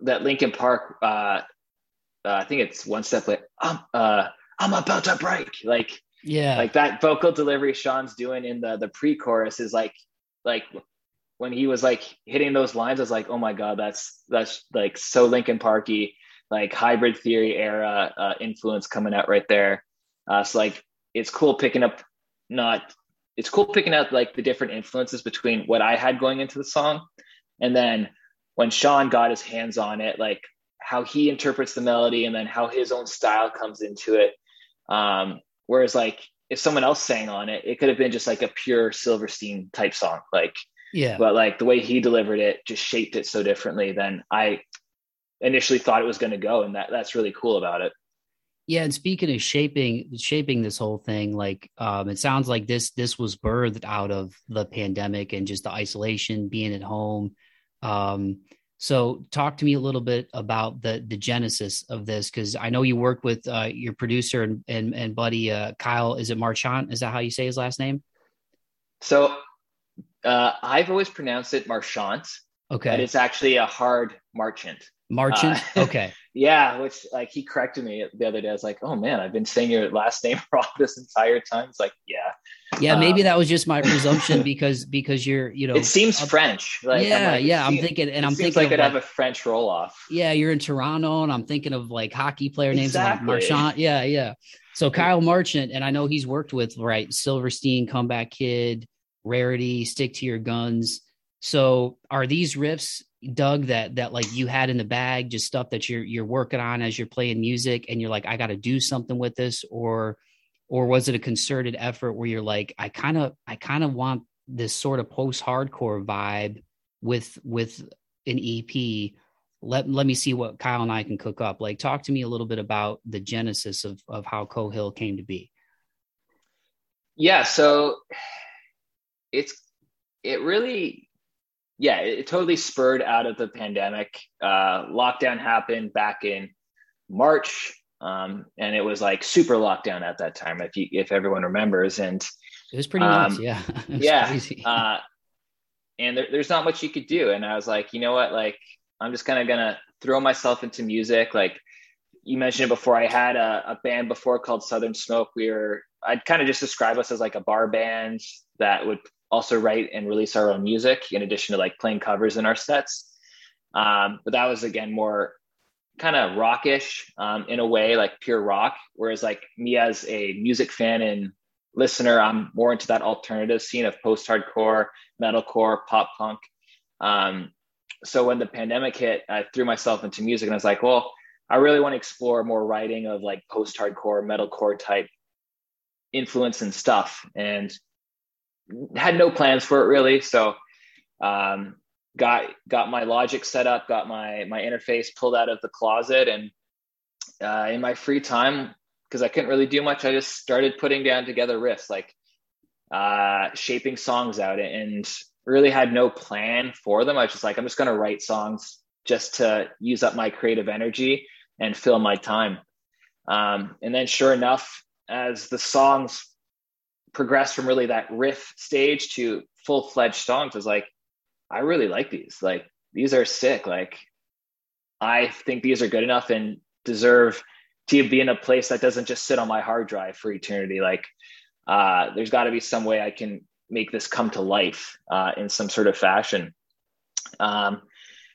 B: that Linkin Park, uh, uh, I think it's one step like I'm, uh, I'm about to break. Like,
A: yeah,
B: like that vocal delivery Sean's doing in the the pre-chorus is like, like when he was like hitting those lines, I was like, oh my god, that's that's like so Linkin Parky, like hybrid theory era uh, influence coming out right there. Uh, so like it's cool picking up not it's cool picking out like the different influences between what I had going into the song and then when Sean got his hands on it, like how he interprets the melody and then how his own style comes into it. Um, whereas like if someone else sang on it, it could have been just like a pure Silverstein type song. Like,
A: yeah,
B: but like the way he delivered it just shaped it so differently than I initially thought it was going to go. And that that's really cool about it.
A: Yeah, and speaking of shaping shaping this whole thing, like um, it sounds like this this was birthed out of the pandemic and just the isolation, being at home. Um, so, talk to me a little bit about the the genesis of this, because I know you work with uh, your producer and and, and buddy uh, Kyle. Is it Marchant? Is that how you say his last name?
B: So, uh, I've always pronounced it Marchant.
A: Okay.
B: But it's actually a hard marchant.
A: Marchant. Uh, okay.
B: yeah, which like he corrected me the other day. I was like, "Oh man, I've been saying your last name wrong this entire time." It's like, yeah,
A: yeah. Maybe um, that was just my presumption because because you're you know
B: it seems uh, French.
A: Like, yeah, like, yeah. I'm thinking, and I'm thinking
B: like it have a French roll off.
A: Yeah, you're in Toronto, and I'm thinking of like hockey player names like Marchant. Yeah, yeah. So Kyle Marchant, and I know he's worked with right Silverstein, Comeback Kid, Rarity, Stick to Your Guns. So are these riffs, Doug, that that like you had in the bag, just stuff that you're you're working on as you're playing music, and you're like, I got to do something with this, or or was it a concerted effort where you're like, I kind of I kind of want this sort of post hardcore vibe with with an EP. Let let me see what Kyle and I can cook up. Like, talk to me a little bit about the genesis of of how Coe Hill came to be.
B: Yeah, so it's it really yeah, it, totally spurred out of the pandemic. Uh, lockdown happened back in March, um, and it was like super lockdown at that time, if you if everyone remembers. And
A: it was pretty um, nuts, yeah,
B: yeah. Uh, and there, there's not much you could do. And I was like, you know what, like I'm just kind of gonna throw myself into music. Like you mentioned it before, I had a, a band before called Southern Smoke. We were I'd kind of just describe us as like a bar band that would also write and release our own music in addition to like playing covers in our sets. Um, but that was again more kind of rockish um, in a way, like pure rock. Whereas like me as a music fan and listener, I'm more into that alternative scene of post-hardcore, metalcore, pop punk. Um, so when the pandemic hit, I threw myself into music and I was like, well, I really want to explore more writing of like post-hardcore, metalcore type influence and stuff. And had no plans for it really. So um, got got my logic set up, got my my interface pulled out of the closet, and uh, in my free time, because I couldn't really do much, I just started putting down together riffs, like uh, shaping songs out, and really had no plan for them. I was just like, I'm just gonna write songs just to use up my creative energy and fill my time. Um, and then, sure enough, as the songs progressed from really that riff stage to full fledged songs was like, I really like these. Like these are sick. Like I think these are good enough and deserve to be in a place that doesn't just sit on my hard drive for eternity. Like uh, there's got to be some way I can make this come to life uh, in some sort of fashion. Um,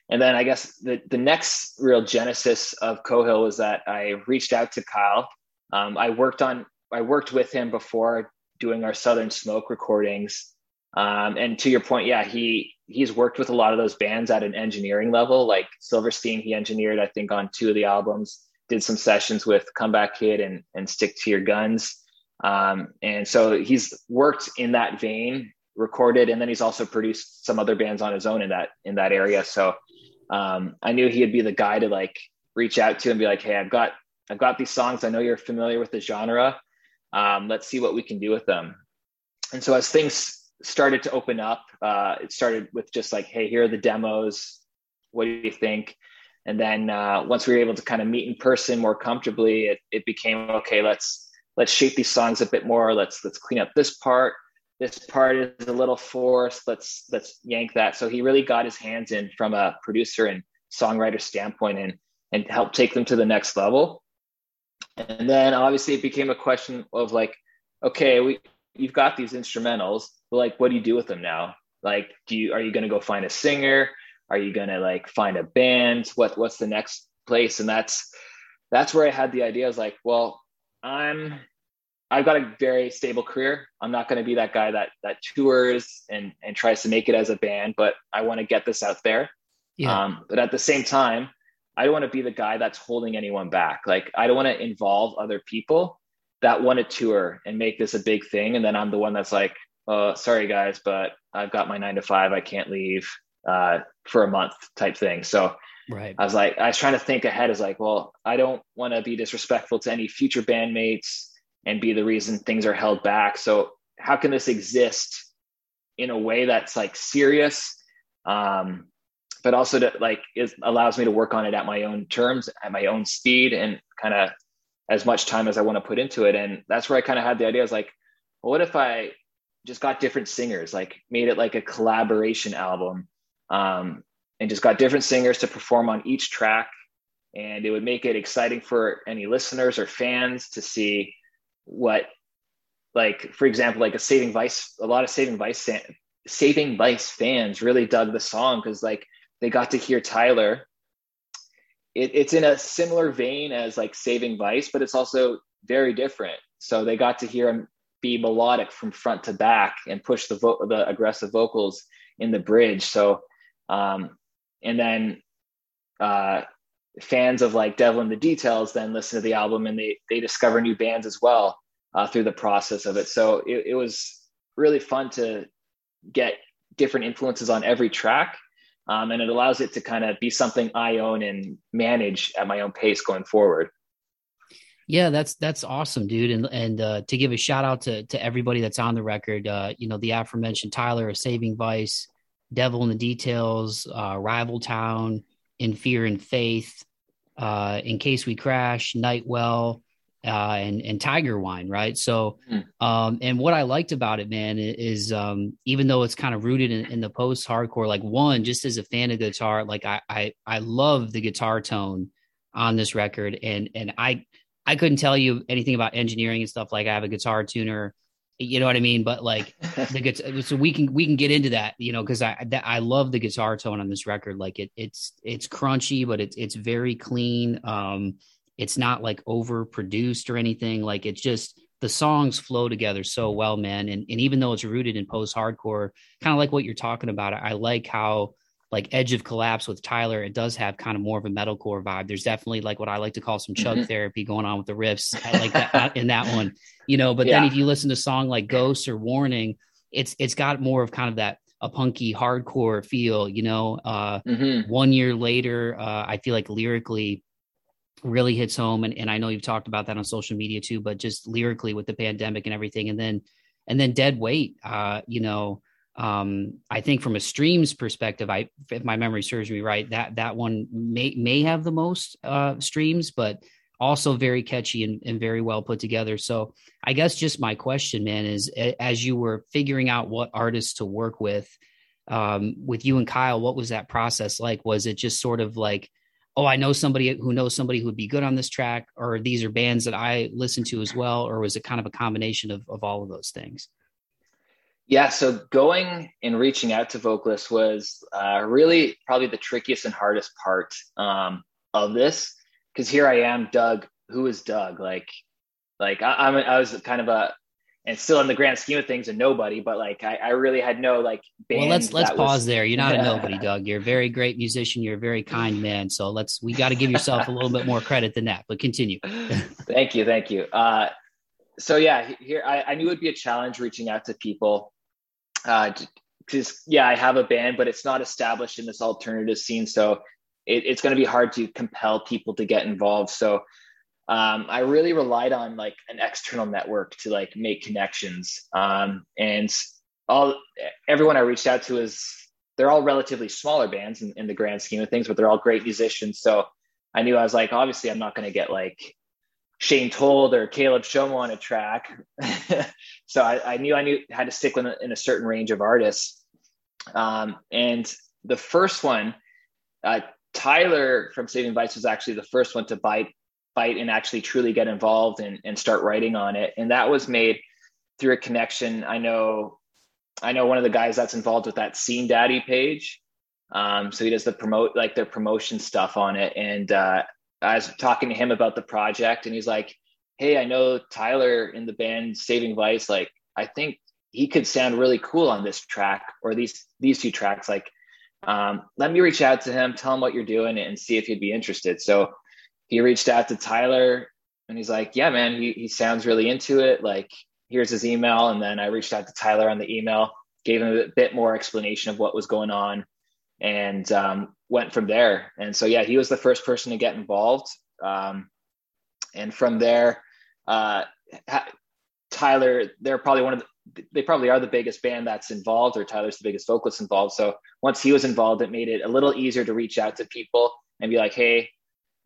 B: and then I guess the, the next real genesis of Coe Hill was that I reached out to Kyle. Um, I worked on I worked with him before doing our Southern Smoke recordings. Um, and to your point, yeah, he he's worked with a lot of those bands at an engineering level. Like Silverstein, he engineered, I think, on two of the albums. Did some sessions with Comeback Kid and and Stick to Your Guns. Um, and so he's worked in that vein, recorded, and then he's also produced some other bands on his own in that in that area. So um, I knew he'd be the guy to like reach out to and be like, "Hey, I've got I've got these songs. I know you're familiar with the genre um, let's see what we can do with them. And so as things started to open up uh, it started with just like hey here are the demos. What do you think? And then uh, once we were able to kind of meet in person more comfortably it, it became okay let's let's shape these songs a bit more. Let's let's clean up this part. This part is a little forced. Let's let's yank that. So he really got his hands in from a producer and songwriter standpoint and and help take them to the next level and then obviously it became a question of like, okay, we you've got these instrumentals, but like what do you do with them now? Like, do you are you gonna go find a singer? Are you gonna like find a band? What what's the next place? And that's that's where I had the idea. I was like, well, I'm I've got a very stable career. I'm not going to be that guy that that tours and and tries to make it as a band, but I want to get this out there. Yeah. Um, but at the same time, I don't want to be the guy that's holding anyone back. Like I don't want to involve other people that want to tour and make this a big thing. And then I'm the one that's like, oh, sorry guys, but I've got my nine to five. I can't leave uh, for a month type thing. So right. I was like, I was trying to think ahead as like, well, I don't want to be disrespectful to any future bandmates and be the reason things are held back. So how can this exist in a way that's like serious? Um, but also to like it allows me to work on it at my own terms at my own speed and kind of as much time as i want to put into it and that's where i kind of had the idea i was like well, what if i just got different singers like made it like a collaboration album um, and just got different singers to perform on each track. And it would make it exciting for any listeners or fans to see what, like, for example, like a Saving Vice, a lot of Saving Vice, Saving Vice fans really dug the song because, like, they got to hear Tyler. It, it's in a similar vein as like Saving Vice, but it's also very different. So they got to hear him be melodic from front to back and push the vo- the aggressive vocals in the bridge. So, um, and then uh, fans of like Devil in the Details then listen to the album and they they discover new bands as well uh, through the process of it. So it, it was really fun to get different influences on every track. Um, and it allows it to kind of be something I own and manage at my own pace going forward.
A: Yeah, that's that's awesome, dude. And and uh, to give a shout out to to everybody that's on the record, uh, you know, the aforementioned Tyler, Saving Vice, Devil in the Details, uh, Rival Town, In Fear and Faith, uh, In Case We Crash, Nightwell, uh, and and Tiger Wine, right? So, mm. um, and what I liked about it, man, is um, even though it's kind of rooted in, in the post hardcore, like one, just as a fan of guitar, like I I I love the guitar tone on this record, and and I I couldn't tell you anything about engineering and stuff. Like I have a guitar tuner, you know what I mean. But like the guitar, so we can we can get into that, you know, because I that, I love the guitar tone on this record. Like it it's it's crunchy, but it's it's very clean. Um, it's not like overproduced or anything. Like it's just the songs flow together so well, man. And and even though it's rooted in post hardcore, kind of like what you're talking about, I like how like Edge of Collapse with Tyler, it does have kind of more of a metalcore vibe. There's definitely like what I like to call some chug mm-hmm. therapy going on with the riffs. I like that in that one, you know. But yeah. then if you listen to a song like Ghosts or Warning, it's it's got more of kind of that a punky hardcore feel, you know. Uh, mm-hmm. One year later, uh, I feel like lyrically really hits home, and, and I know you've talked about that on social media too. But just lyrically with the pandemic and everything, and then and then Dead Weight, uh, you know um, I think from a streams perspective, I if my memory serves me right, that that one may may have the most uh, streams, but also very catchy and, and very well put together. So I guess just my question, man, is as you were figuring out what artists to work with, um, with you and Kyle, what was that process like? Was it just sort of like, oh, I know somebody who knows somebody who would be good on this track, or these are bands that I listen to as well, or was it kind of a combination of, of all of those things?
B: Yeah, so going and reaching out to vocalists was uh, really probably the trickiest and hardest part um, of this because here I am, Doug. Who is Doug? Like, like I, I'm, I was kind of a, and still in the grand scheme of things, a nobody. But like, I, I really had no like.
A: well, let's let's pause was, there. You're not a nobody, Doug. You're a very great musician. You're a very kind man. So let's we got to give yourself a little bit more credit than that. But continue.
B: thank you, thank you. Uh, so yeah, here I, I knew it'd be a challenge reaching out to people because uh, yeah, I have a band, but it's not established in this alternative scene, so it, it's going to be hard to compel people to get involved. So um, I really relied on like an external network to like make connections, um, and all everyone I reached out to is they're all relatively smaller bands in, in the grand scheme of things, but they're all great musicians. So I knew I was like, obviously, I'm not going to get like Shane Told or Caleb Shomo on a track. so I, I, knew I knew had to stick with in a certain range of artists. Um, and the first one, uh, Tyler from Saving Vice was actually the first one to bite, bite and actually truly get involved and, and start writing on it. And that was made through a connection. I know, I know one of the guys that's involved with that Scene Daddy page. Um, so he does the promote like their promotion stuff on it. And uh, I was talking to him about the project, and he's like, "Hey, I know Tyler in the band Saving Vice. Like, I think he could sound really cool on this track or these these two tracks. Like, um, let me reach out to him, tell him what you're doing, and see if he'd be interested." So he reached out to Tyler, and he's like, "Yeah, man, he he sounds really into it. Like, here's his email." And then I reached out to Tyler on the email, gave him a bit more explanation of what was going on and um, went from there. And so, yeah, he was the first person to get involved. Um, and from there, uh, Tyler, they're probably one of the, they probably are the biggest band that's involved, or Tyler's the biggest vocalist involved. So once he was involved, it made it a little easier to reach out to people and be like, hey,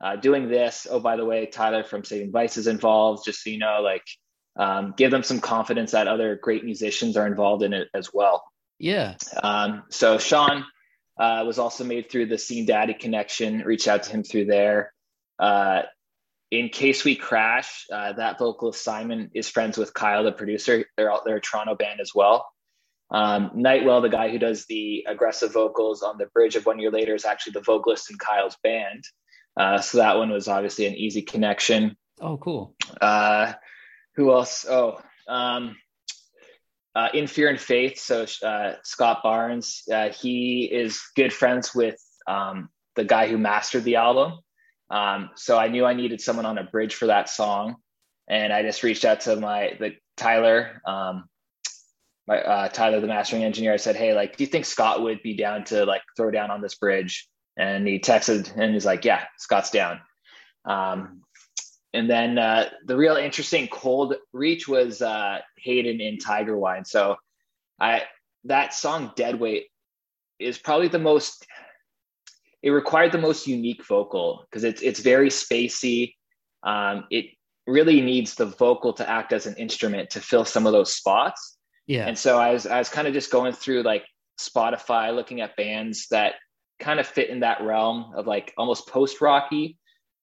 B: uh, doing this. Oh, by the way, Tyler from Saving Vice is involved, just so you know, like um, give them some confidence that other great musicians are involved in it as well.
A: Yeah.
B: Um, so Sean, uh, was also made through the Scene Daddy connection. Reach out to him through there. Uh, in case we crash, uh, that vocalist Simon is friends with Kyle, the producer. They're out they're a Toronto band as well. Um, Nightwell, the guy who does the aggressive vocals on the bridge of One Year Later, is actually the vocalist in Kyle's band. Uh, so that one was obviously an easy connection.
A: Oh, cool.
B: Uh, who else? Oh, um, uh, in Fear and Faith. So uh, Scott Barnes, uh, he is good friends with um, the guy who mastered the album. Um, so I knew I needed someone on a bridge for that song, and I just reached out to my the Tyler, um, my uh, Tyler, the mastering engineer. I said, "Hey, like, do you think Scott would be down to like throw down on this bridge?" And he texted and he's like, "Yeah, Scott's down." Um, and then uh, the real interesting cold reach was uh, Hayden in Tiger Wine. So I that song Dead Weight is probably the most it required the most unique vocal because it's it's very spacey. Um, it really needs the vocal to act as an instrument to fill some of those spots.
A: Yeah.
B: And so I was I was kind of just going through like Spotify, looking at bands that kind of fit in that realm of like almost post rocky,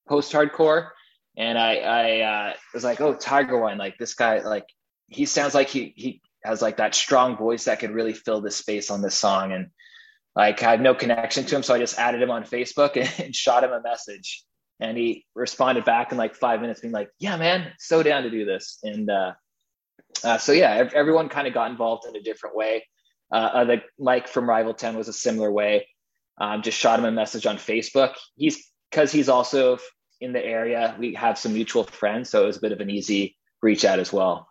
B: post hardcore and I I uh, was like, oh, Tiger Wine, like this guy, like he sounds like he he has like that strong voice that could really fill the space on this song, and like I had no connection to him, so I just added him on Facebook and, and shot him a message, and he responded back in like five minutes, being like, yeah, man, so down to do this, and uh, uh, so yeah, everyone kind of got involved in a different way. Uh, uh, the Mike from Rival Ten was a similar way. Um, just shot him a message on Facebook. He's because he's also in the area. We have some mutual friends, so it was a bit of an easy reach out as well.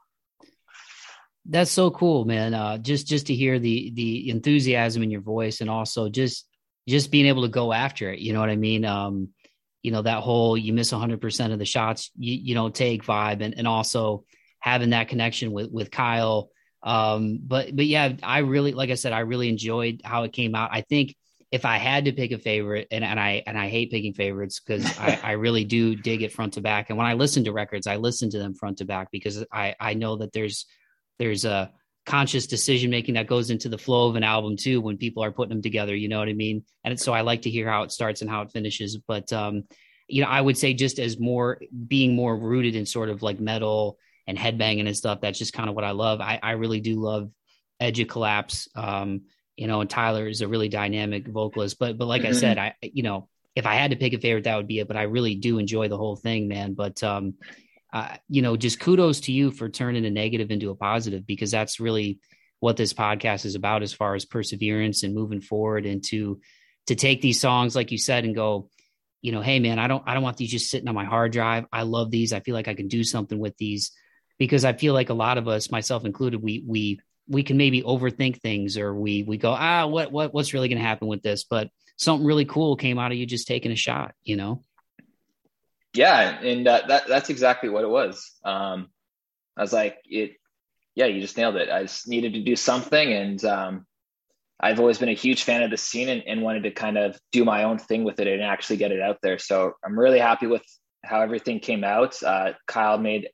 A: That's so cool, man. Uh, just just to hear the the enthusiasm in your voice, and also just just being able to go after it. You know what I mean? Um, you know that whole you miss 100% of the shots you, you don't take vibe, and and also having that connection with with Kyle. Um, but but yeah, I really like I said, I really enjoyed how it came out. I think if I had to pick a favorite, and, and I and I hate picking favorites because I, I really do dig it front to back. And when I listen to records, I listen to them front to back because I I know that there's there's a conscious decision making that goes into the flow of an album too when people are putting them together. You know what I mean? And so I like to hear how it starts and how it finishes. But um, you know, I would say just as more being more rooted in sort of like metal and headbanging and stuff. That's just kind of what I love. I I really do love Edge of Collapse. Um, you know, and Tyler is a really dynamic vocalist. But but like mm-hmm. I said, I you know, if I had to pick a favorite, that would be it. But I really do enjoy the whole thing, man. But um, uh, you know, just kudos to you for turning a negative into a positive because that's really what this podcast is about as far as perseverance and moving forward and to to take these songs like you said and go you know hey man i don't i don't want these just sitting on my hard drive i love these i feel like i can do something with these because i feel like a lot of us myself included we we we can maybe overthink things or we we go ah what what what's really going to happen with this? But something really cool came out of you just taking a shot you know?
B: Yeah and uh, that that's exactly what it was. Um i was like it yeah you just nailed it. I just needed to do something and um i've always been a huge fan of the scene and, and wanted to kind of do my own thing with it and actually get it out there. So i'm really happy with how everything came out. Uh, kyle made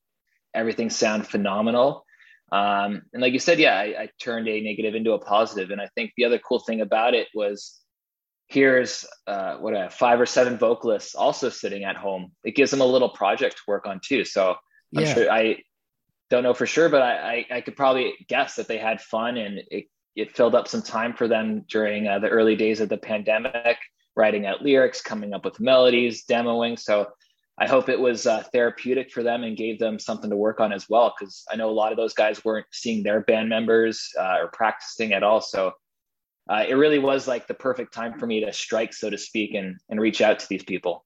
B: everything sound phenomenal um, and like you said, yeah, I, I, turned a negative into a positive. And I think the other cool thing about it was here's uh, what a five or seven vocalists also sitting at home. It gives them a little project to work on too. So I'm yeah. sure I don't know for sure, but I, I, I, could probably guess that they had fun and it, it filled up some time for them during uh, the early days of the pandemic, writing out lyrics, coming up with melodies, demoing. So I hope it was uh, therapeutic for them and gave them something to work on as well. Because I know a lot of those guys weren't seeing their band members uh, or practicing at all. So uh, it really was like the perfect time for me to strike, so to speak, and and reach out to these people.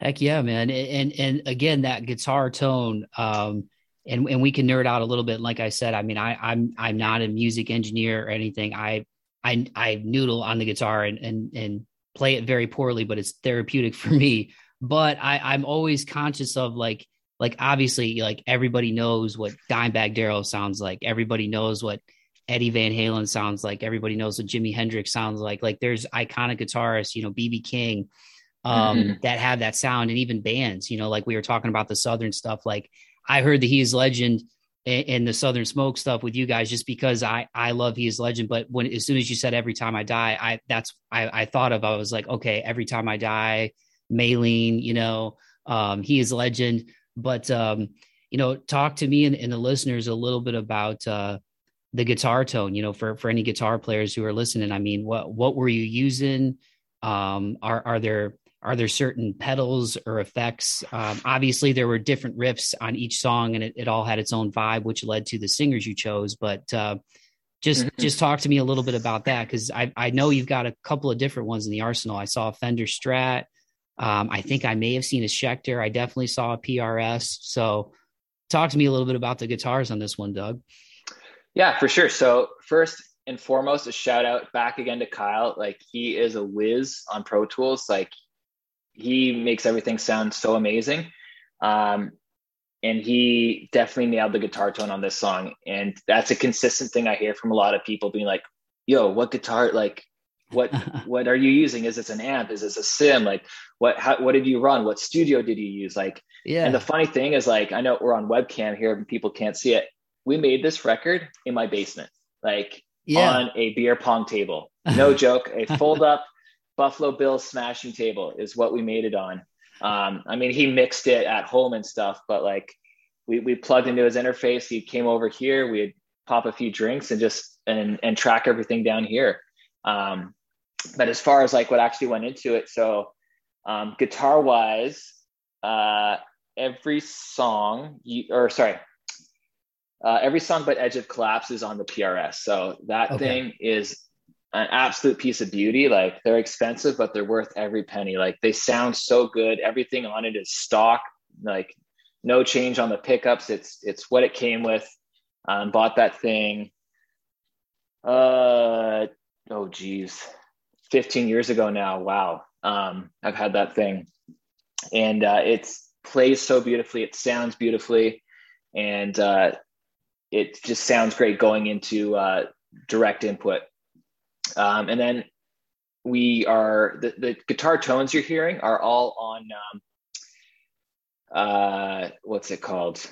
A: Heck yeah, man! And and again, that guitar tone, um, and and we can nerd out a little bit. Like I said, I mean, I I'm I'm not a music engineer or anything. I I I noodle on the guitar and and and play it very poorly, but it's therapeutic for me but I, I'm always conscious of like like obviously like everybody knows what Dimebag Darrell sounds like. Everybody knows what Eddie Van Halen sounds like. Everybody knows what Jimi Hendrix sounds like. Like there's iconic guitarists, you know, BB King, um, mm-hmm. that have that sound, and even bands, you know, like we were talking about the Southern stuff. Like I heard the He Is Legend and, and, the Southern Smoke stuff with you guys, just because I I love He Is Legend. But when as soon as you said every time I die, I that's I I thought of I was like, okay, every time I die, Maylene, you know, um, He Is Legend. But um, you know, talk to me and, and the listeners a little bit about uh, the guitar tone. You know, for for any guitar players who are listening, I mean, what what were you using? Um, are are there are there certain pedals or effects? Um, obviously, there were different riffs on each song, and it, it, all had its own vibe, which led to the singers you chose. But uh, just mm-hmm. just talk to me a little bit about that because I I know you've got a couple of different ones in the arsenal. I saw a Fender Strat. Um, I think I may have seen a Schecter. I definitely saw a PRS. So, talk to me a little bit about the guitars on this one, Doug.
B: Yeah, for sure. So first and foremost, a shout out back again to Kyle. Like he is a whiz on Pro Tools. Like he makes everything sound so amazing. Um, and he definitely nailed the guitar tone on this song. And that's a consistent thing I hear from a lot of people being like, yo, what guitar, like, what, what are you using? Is this an amp? Is this a sim? Like, what, how, what did you run? What studio did you use? Like, yeah. And the funny thing is like, I know we're on webcam here and people can't see it. We made this record in my basement, like yeah. on a beer pong table. No joke, a fold up Buffalo Bills smashing table is what we made it on. Um, I mean, he mixed it at home and stuff, but like we, we plugged into his interface. He came over here. We'd pop a few drinks and just and and track everything down here. Um, but as far as like what actually went into it, so um, guitar wise, uh, every song you or sorry, uh, every song but Edge of Collapse is on the PRS. So that okay. thing is an absolute piece of beauty. Like they're expensive, but they're worth every penny. Like they sound so good. Everything on it is stock. Like no change on the pickups. It's it's what it came with. Um, bought that thing. Uh oh geez, 15 years ago now. Wow. Um, I've had that thing, and uh, it's plays so beautifully. It sounds beautifully, and uh, it just sounds great going into uh, direct input. Um, and then we are the, the guitar tones you're hearing are all on um, uh, what's it called?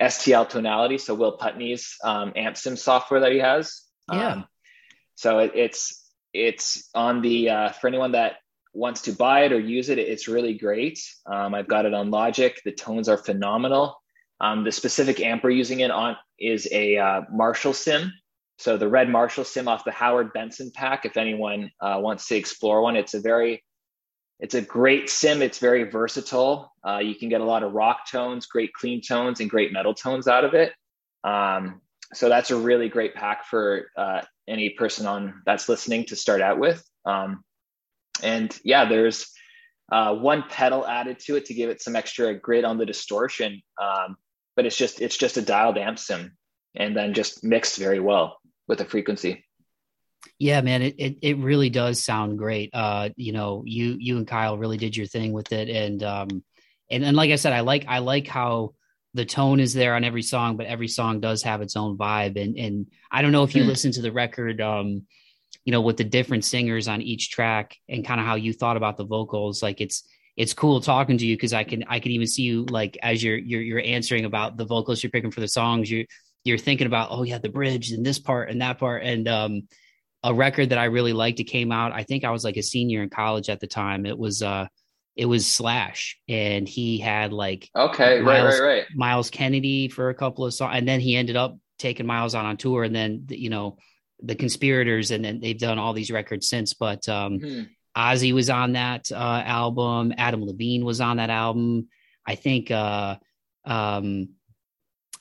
B: STL tonality. So Will Putney's um, amp sim software that he has.
A: Yeah. Um,
B: so it, it's it's on the uh, for anyone that wants to buy it or use it, it's really great. Um, I've got it on Logic. The tones are phenomenal. Um, the specific amp we're using it on is a uh, Marshall sim. So the red Marshall sim off the Howard Benson pack, if anyone uh, wants to explore one, it's a very, it's a great sim. It's very versatile. Uh, you can get a lot of rock tones, great clean tones, and great metal tones out of it. Um, so that's a really great pack for uh, any person on that's listening to start out with. Um, and yeah, there's uh, one pedal added to it to give it some extra grit on the distortion. Um, but it's just it's just a dialed amp sim, and then just mixed very well with the frequency.
A: Yeah, man, it, it, it really does sound great. Uh, you know, you you and Kyle really did your thing with it, and um, and and like I said, I like I like how the tone is there on every song, but every song does have its own vibe. And and I don't know if you mm. listen to the record, um, you know, with the different singers on each track and kind of how you thought about the vocals. Like it's it's cool talking to you because I can I can even see you like as you're you're you're answering about the vocals you're picking for the songs. You you're thinking about oh yeah the bridge and this part and that part and um a record that I really liked it came out I think I was like a senior in college at the time it was uh it was Slash and he had like
B: okay Myles, right right right
A: Myles Kennedy for a couple of songs and then he ended up taking Myles on on tour and then you know the conspirators and then they've done all these records since but um mm-hmm. Ozzy was on that uh album Adam Levine was on that album I think uh um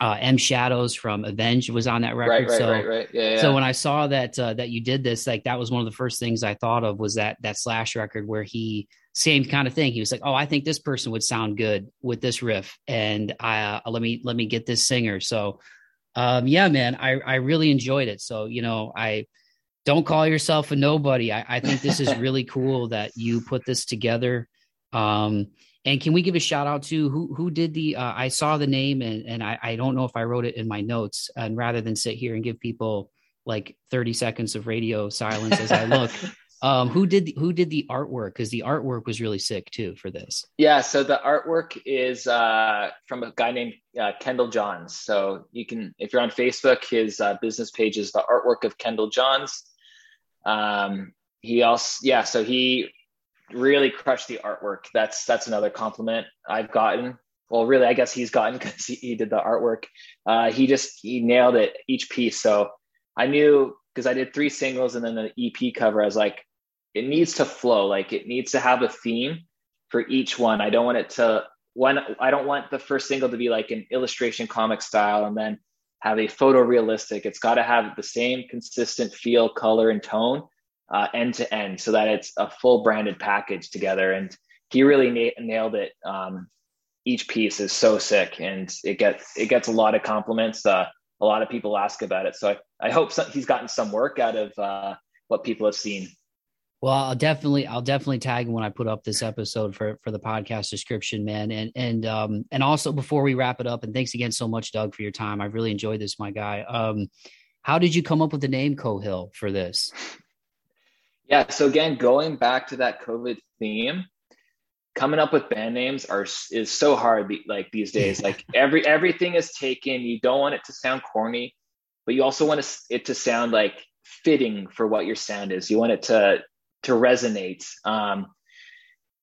A: uh, M Shadows from Avenged was on that record.
B: Right, right,
A: so,
B: right, right. Yeah, yeah.
A: So when I saw that uh, that you did this, like that was one of the first things I thought of was that that Slash record where he same kind of thing. He was like, "Oh, I think this person would sound good with this riff, and I uh, let me let me get this singer." So, um, yeah, man, I I really enjoyed it. So you know, I don't call yourself a nobody. I, I think this is really cool that you put this together. Um, and can we give a shout out to who who did the? Uh, I saw the name and and I, I don't know if I wrote it in my notes. And rather than sit here and give people like 30 seconds of radio silence as I look, Um, who did the, who did the artwork? Because the artwork was really sick too for this.
B: Yeah, so the artwork is uh, from a guy named uh, Kendall Johns. So you can, if you're on Facebook, his uh, business page is the artwork of Kendall Johns. Um, he also, yeah, so he really crushed the artwork. That's that's another compliment I've gotten. Well, really, I guess he's gotten because he, he, did the artwork. Uh, he just he nailed it each piece. So I knew because I did three singles and then the EP cover. I was like, it needs to flow. Like it needs to have a theme for each one. I don't want it to one. I don't want the first single to be like an illustration comic style and then have a photorealistic. It's got to have the same consistent feel, color, and tone uh, end to end, so that it's a full branded package together. And he really na- nailed it. Um, each piece is so sick, and it gets it gets a lot of compliments. Uh, a lot of people ask about it, so I, I hope so, he's gotten some work out of uh, what people have seen.
A: Well, I'll definitely I'll definitely tag when I put up this episode for for the podcast description, man. And and um and also before we wrap it up, and thanks again so much, Doug, for your time. I've really enjoyed this, my guy. Um, how did you come up with the name Coe Hill for this?
B: Yeah, so again, going back to that COVID theme, coming up with band names are is so hard like these days. like every everything is taken. You don't want it to sound corny, but you also want it to sound like fitting for what your sound is. You want it to to resonate. Um,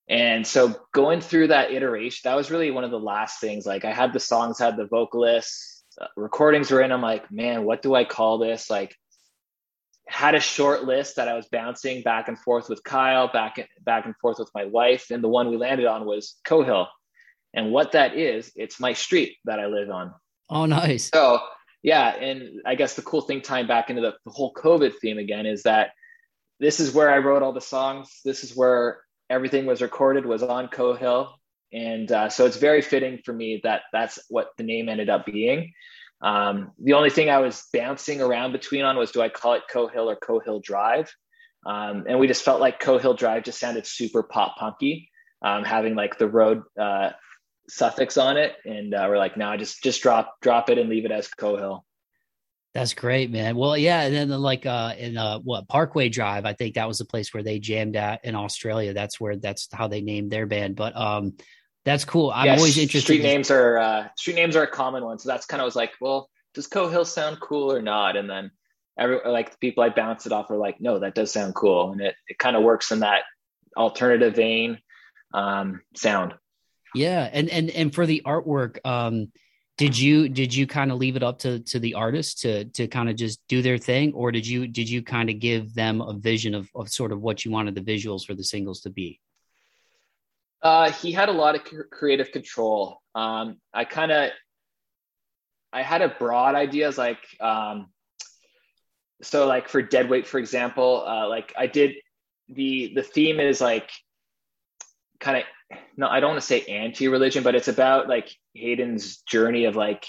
B: and so going through that iteration, that was really one of the last things. Like I had the songs, had the vocalists, uh, recordings were in. I'm like, man, what do I call this? Like, had a short list that I was bouncing back and forth with Kyle, back back and forth with my wife, and the one we landed on was Coe Hill. And what that is, it's my street that I live on.
A: Oh, nice.
B: So yeah, and I guess the cool thing tying back into the, the whole COVID theme again is that this is where I wrote all the songs. This is where everything was recorded was on Coe Hill, and uh, so it's very fitting for me that that's what the name ended up being. Um, the only thing I was bouncing around between on was do I call it Coe Hill or Coe Hill Drive? Um, and we just felt like Coe Hill Drive just sounded super pop punky, um, having like the road uh, suffix on it, and uh, we're like, no, just just drop drop it and leave it as Coe Hill.
A: That's great, man. Well, yeah, and then like uh in uh what Parkway Drive, I think that was the place where they jammed at in Australia. That's where that's how they named their band. But um that's cool. I'm yeah, always interested.
B: Street names are uh street names are a common one. So that's kind of was like, well, does Coe Hill sound cool or not? And then every like the people I bounce it off are like, no, that does sound cool. And it it kind of works in that alternative vein um sound.
A: Yeah, and and and for the artwork, um did you did you kind of leave it up to to the artist to to kind of just do their thing? Or did you did you kind of give them a vision of, of sort of what you wanted the visuals for the singles to be?
B: Uh, he had a lot of creative control. Um, i kind of i had a broad ideas like um, so like for dead weight for example uh, like i did the the theme is like kind of no, I don't want to say anti-religion, but it's about like Hayden's journey of like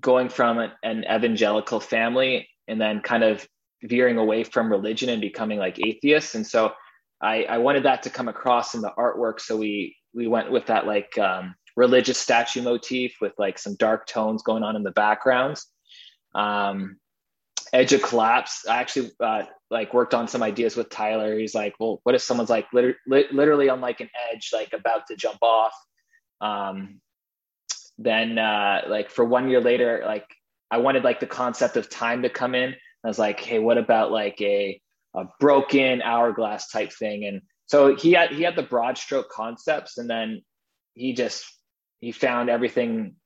B: going from an, an evangelical family and then kind of veering away from religion and becoming like atheists. And so I, I wanted that to come across in the artwork. So we we went with that like um, religious statue motif with like some dark tones going on in the backgrounds. Um, Edge of Collapse. I actually uh, like worked on some ideas with Tyler. He's like, well, what if someone's like liter- literally on like an edge, like about to jump off? Um, then uh, like for one year later, like I wanted like the concept of time to come in. I was like, hey, what about like a a broken hourglass type thing? And so he had he had the broad stroke concepts, and then he just he found everything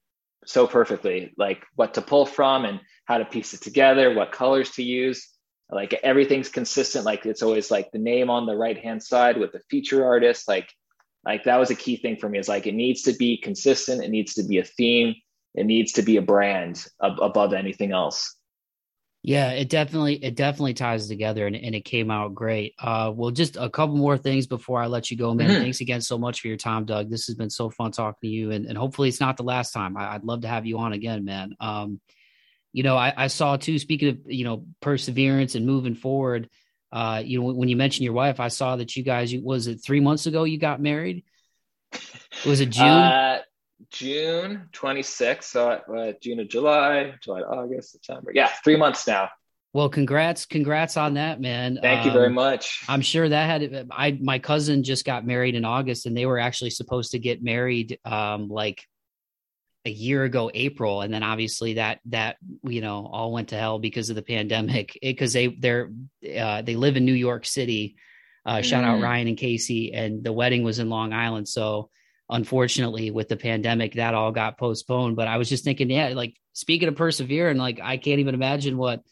B: so perfectly, like what to pull from and how to piece it together, what colors to use. Like everything's consistent. Like it's always like the name on the right hand side with the feature artist. Like like that was a key thing for me. Is like it needs to be consistent. It needs to be a theme. It needs to be a brand ab- above anything else.
A: Yeah, it definitely it definitely ties together and, and it came out great. Uh well just a couple more things before I let you go, man. Mm-hmm. Thanks again so much for your time, Doug. This has been so fun talking to you and, and hopefully it's not the last time. I, would love to have you on again, man. Um, you know, I, I saw too, speaking of, you know, perseverance and moving forward, uh, you know, when you mentioned your wife, I saw that you guys, was it three months ago you got married? Was it June? Uh,
B: June 26th. So uh, June or July, July, August, September. Yeah, three months now.
A: Well, congrats, congrats on that, man.
B: Thank um, you very um, much.
A: I'm sure that had I my cousin just got married in August and they were actually supposed to get married um like a year ago April and then obviously that that you know all went to hell because of the pandemic because they they're uh, they live in New York City. Uh, mm. Shout out mm. Ryan and Casey and the wedding was in Long Island so unfortunately with the pandemic that all got postponed but I was just thinking yeah like speaking of persevering like I can't even imagine what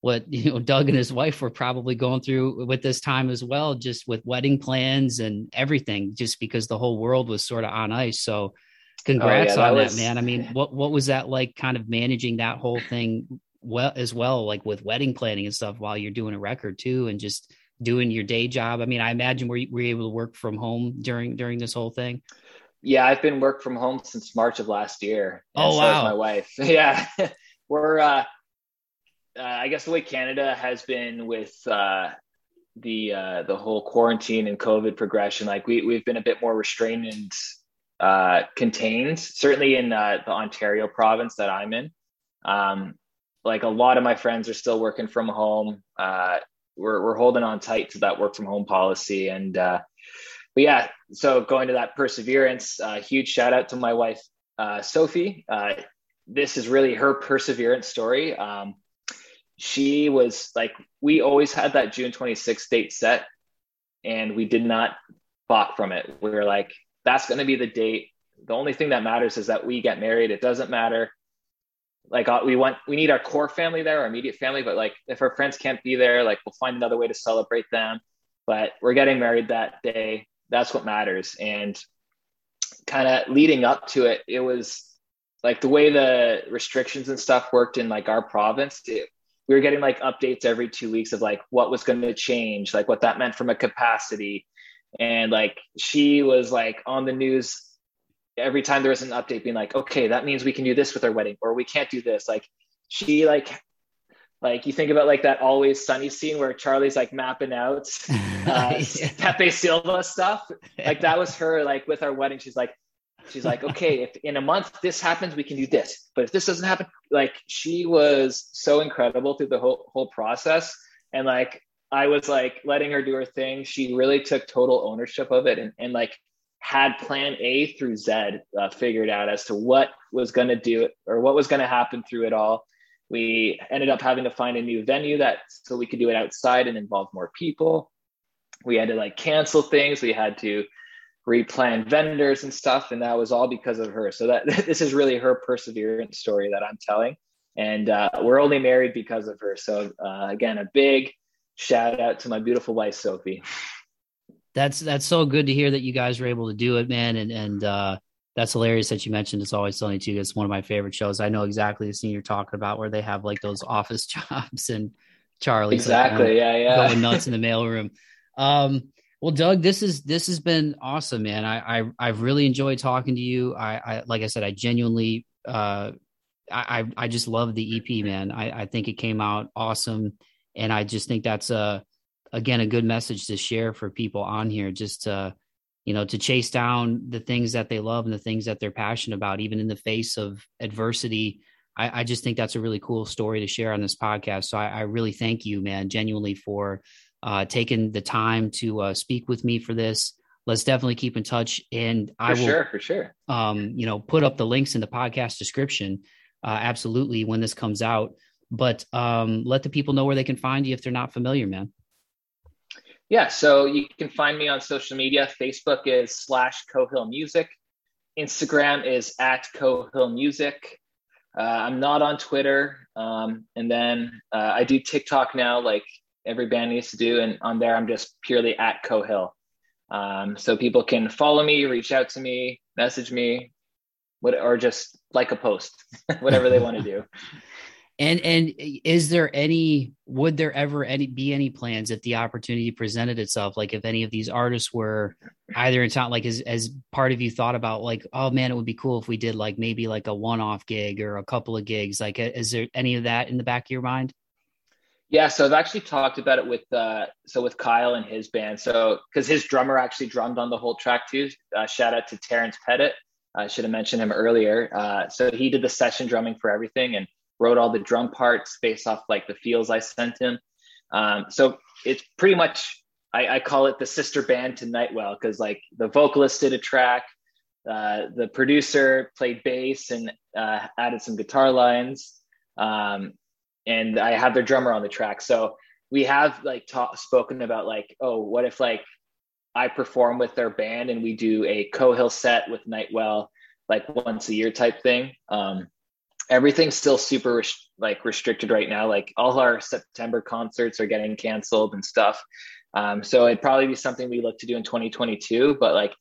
A: what you know Doug and his wife were probably going through with this time as well, just with wedding plans and everything, just because the whole world was sort of on ice. So congrats oh, yeah, on that, was... that, man. I mean, what what was that like kind of managing that whole thing well as well, like with wedding planning and stuff while you're doing a record too and just doing your day job? I mean, I imagine were you, were you able to work from home during during this whole thing?
B: Yeah, I've been work from home since March of last year.
A: Oh
B: so
A: wow,
B: my wife. Yeah, we're uh uh, I guess the way Canada has been with uh, the uh, the whole quarantine and COVID progression, like we we've been a bit more restrained and uh, contained. Certainly in uh, the Ontario province that I'm in, um, like a lot of my friends are still working from home. Uh, we're we're holding on tight to that work from home policy, and but yeah. So going to that perseverance, huge shout out to my wife Sophie. this is really her perseverance story. Um, she was like, we always had that June 26th date set, and we did not balk from it. We were like, that's going to be the date. The only thing that matters is that we get married. It doesn't matter. Like uh, we want, we need our core family there, our immediate family. But like, if our friends can't be there, like we'll find another way to celebrate them. But we're getting married that day. That's what matters. And kind of leading up to it, it was like the way the restrictions and stuff worked in like our province. It, we were getting like updates every two weeks of like what was going to change, like what that meant from a capacity. And like she was like on the news every time there was an update being like, okay, that means we can do this with our wedding or we can't do this. Like she like like you think about like that always sunny scene where Charlie's like mapping out uh, yeah. Pepe Silvia stuff. Like that was her like with our wedding. She's like, she's like, okay, if in a month this happens, we can do this. But if this doesn't happen, like she was so incredible through the whole whole process. And like I was like letting her do her thing. She really took total ownership of it and, and like had plan A through Z uh, figured out as to what was going to do it or what was going to happen through it all. We ended up having to find a new venue that so we could do it outside and involve more people. We had to like cancel things. We had to replan vendors and stuff and that was all because of her so that this is really her perseverance story that i'm telling and uh, we're only married because of her so uh, again a big shout out to my beautiful wife sophie
A: that's that's so good to hear that you guys were able to do it man and and uh, that's hilarious that you mentioned it's always sunny too it's one of my favorite shows i know exactly the scene you're talking about where they have like those office jobs and charlie
B: exactly like, yeah yeah
A: going nuts in the mailroom um well, Doug, this is this has been awesome, man. I, I I've really enjoyed talking to you. I, I like I said, I genuinely uh I I just love the EP, man. I, I think it came out awesome. And I just think that's a again a good message to share for people on here, just to you know, to chase down the things that they love and the things that they're passionate about, even in the face of adversity. I, I just think that's a really cool story to share on this podcast. So I, I really thank you, man, genuinely for uh, taking the time to uh, speak with me for this. Let's definitely keep in touch, and I
B: for
A: will,
B: sure, for sure.
A: Um, you know, put up the links in the podcast description. Uh, absolutely, when this comes out. But um, let the people know where they can find you if they're not familiar, man.
B: Yeah, so you can find me on social media. Facebook is slash Coe Hill Music. Instagram is at Coe Hill Music. Uh, I'm not on Twitter. Um, and then uh, I do TikTok now, like every band needs to do. And on there, I'm just purely at Coe Hill. Um, so people can follow me, reach out to me, message me, what, or just like a post, whatever they want to do.
A: And and is there any would there ever any be any plans if the opportunity presented itself? Like if any of these artists were either in town, like as as part of you thought about like, oh man, it would be cool if we did like maybe like a one off gig or a couple of gigs. Like, is there any of that in the back of your mind?
B: Yeah, so I've actually talked about it with uh, so with Kyle and his band. So because his drummer actually drummed on the whole track too. Uh, shout out to Terrence Pettit. I should have mentioned him earlier. Uh, so he did the session drumming for everything, and wrote all the drum parts based off like the feels I sent him. Um, so it's pretty much I, I, call it the sister band to Nightwell because like the vocalist did a track, uh, the producer played bass and uh, added some guitar lines, um, and I have their drummer on the track. So we have like ta- spoken about like, oh, what if like I perform with their band and we do a Coe Hill set with Nightwell like once a year type thing. Um, everything's still super res- like restricted right now. Like all our September concerts are getting canceled and stuff. Um, so it'd probably be something we look to do in 2022. But like,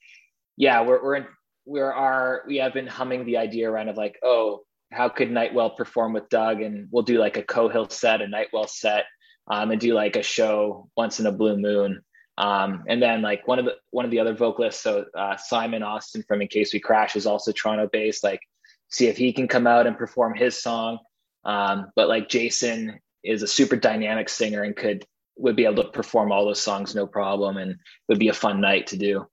B: yeah, we're we're in we're our we have been humming the idea around of like, oh, how could Nightwell perform with Doug? And we'll do like a Coe Hill set, a Nightwell set, um, and do like a show once in a blue moon. Um, and then like one of the one of the other vocalists, so uh, Simon Austin from In Case We Crash is also Toronto based. Like, see if he can come out and perform his song. Um, but like Jason is a super dynamic singer and could would be able to perform all those songs no problem, and would be a fun night to do.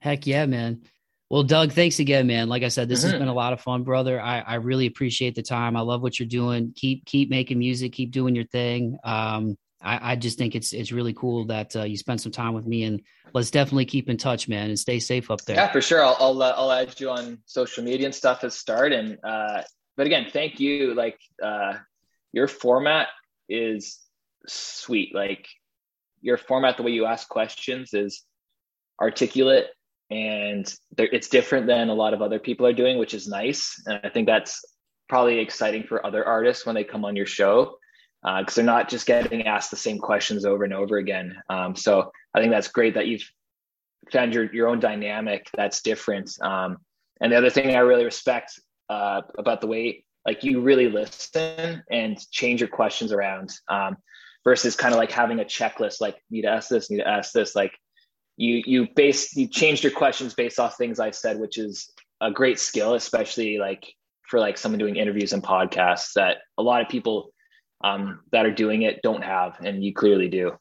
A: Heck yeah, man. Well, Doug, thanks again, man. Like I said, this mm-hmm. has been a lot of fun, brother. I, I really appreciate the time. I love what you're doing. Keep keep making music. Keep doing your thing. Um, I, I just think it's it's really cool that uh, you spent some time with me, and let's definitely keep in touch, man, and stay safe up there.
B: Yeah, for sure. I'll I'll, uh, I'll add you on social media and stuff as start. And uh, but again, thank you. Like uh, your format is sweet. Like your format, the way you ask questions is articulate and it's different than a lot of other people are doing, which is nice. And I think that's probably exciting for other artists when they come on your show because uh, they're not just getting asked the same questions over and over again. Um, so I think that's great that you've found your your own dynamic that's different. Um, and the other thing I really respect uh, about the way like you really listen and change your questions around um, versus kind of like having a checklist like need to ask this, need to ask this. Like you you base you changed your questions based off things I said, which is a great skill, especially like for like someone doing interviews and podcasts that a lot of people um, that are doing it don't have, and you clearly do.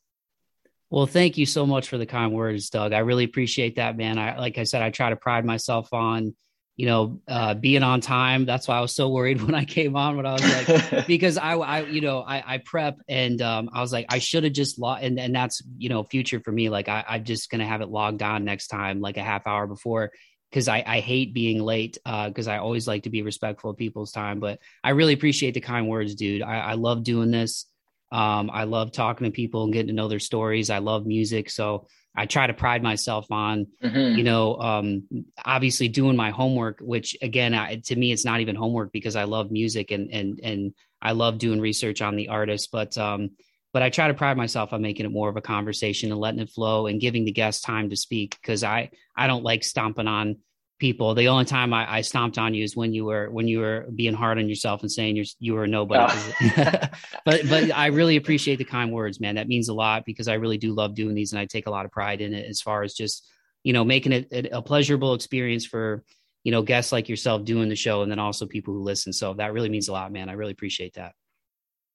A: Well, thank you so much for the kind words, Doug. I really appreciate that, man. I like I said, I try to pride myself on, you know, uh, being on time. That's why I was so worried when I came on. When I was like, because I, I, you know, I, I prep and um, I was like, I should have just logged, and and that's you know, future for me. Like I, I'm just gonna have it logged on next time, like a half hour before because I, I hate being late because uh, I always like to be respectful of people's time. But I really appreciate the kind words, dude. I, I love doing this. Um, I love talking to people and getting to know their stories. I love music, so I try to pride myself on, mm-hmm. you know, um, obviously doing my homework. Which again, I, to me, it's not even homework because I love music and and and I love doing research on the artist. But um, but I try to pride myself on making it more of a conversation and letting it flow and giving the guests time to speak because I I don't like stomping on people. The only time I, I, stomped on you is when you were when you were being hard on yourself and saying you're you were nobody. Oh. but but I really appreciate the kind words, man. That means a lot because I really do love doing these and I take a lot of pride in it as far as just you know making it a pleasurable experience for you know guests like yourself doing the show and then also people who listen. So that really means a lot, man. I really appreciate that.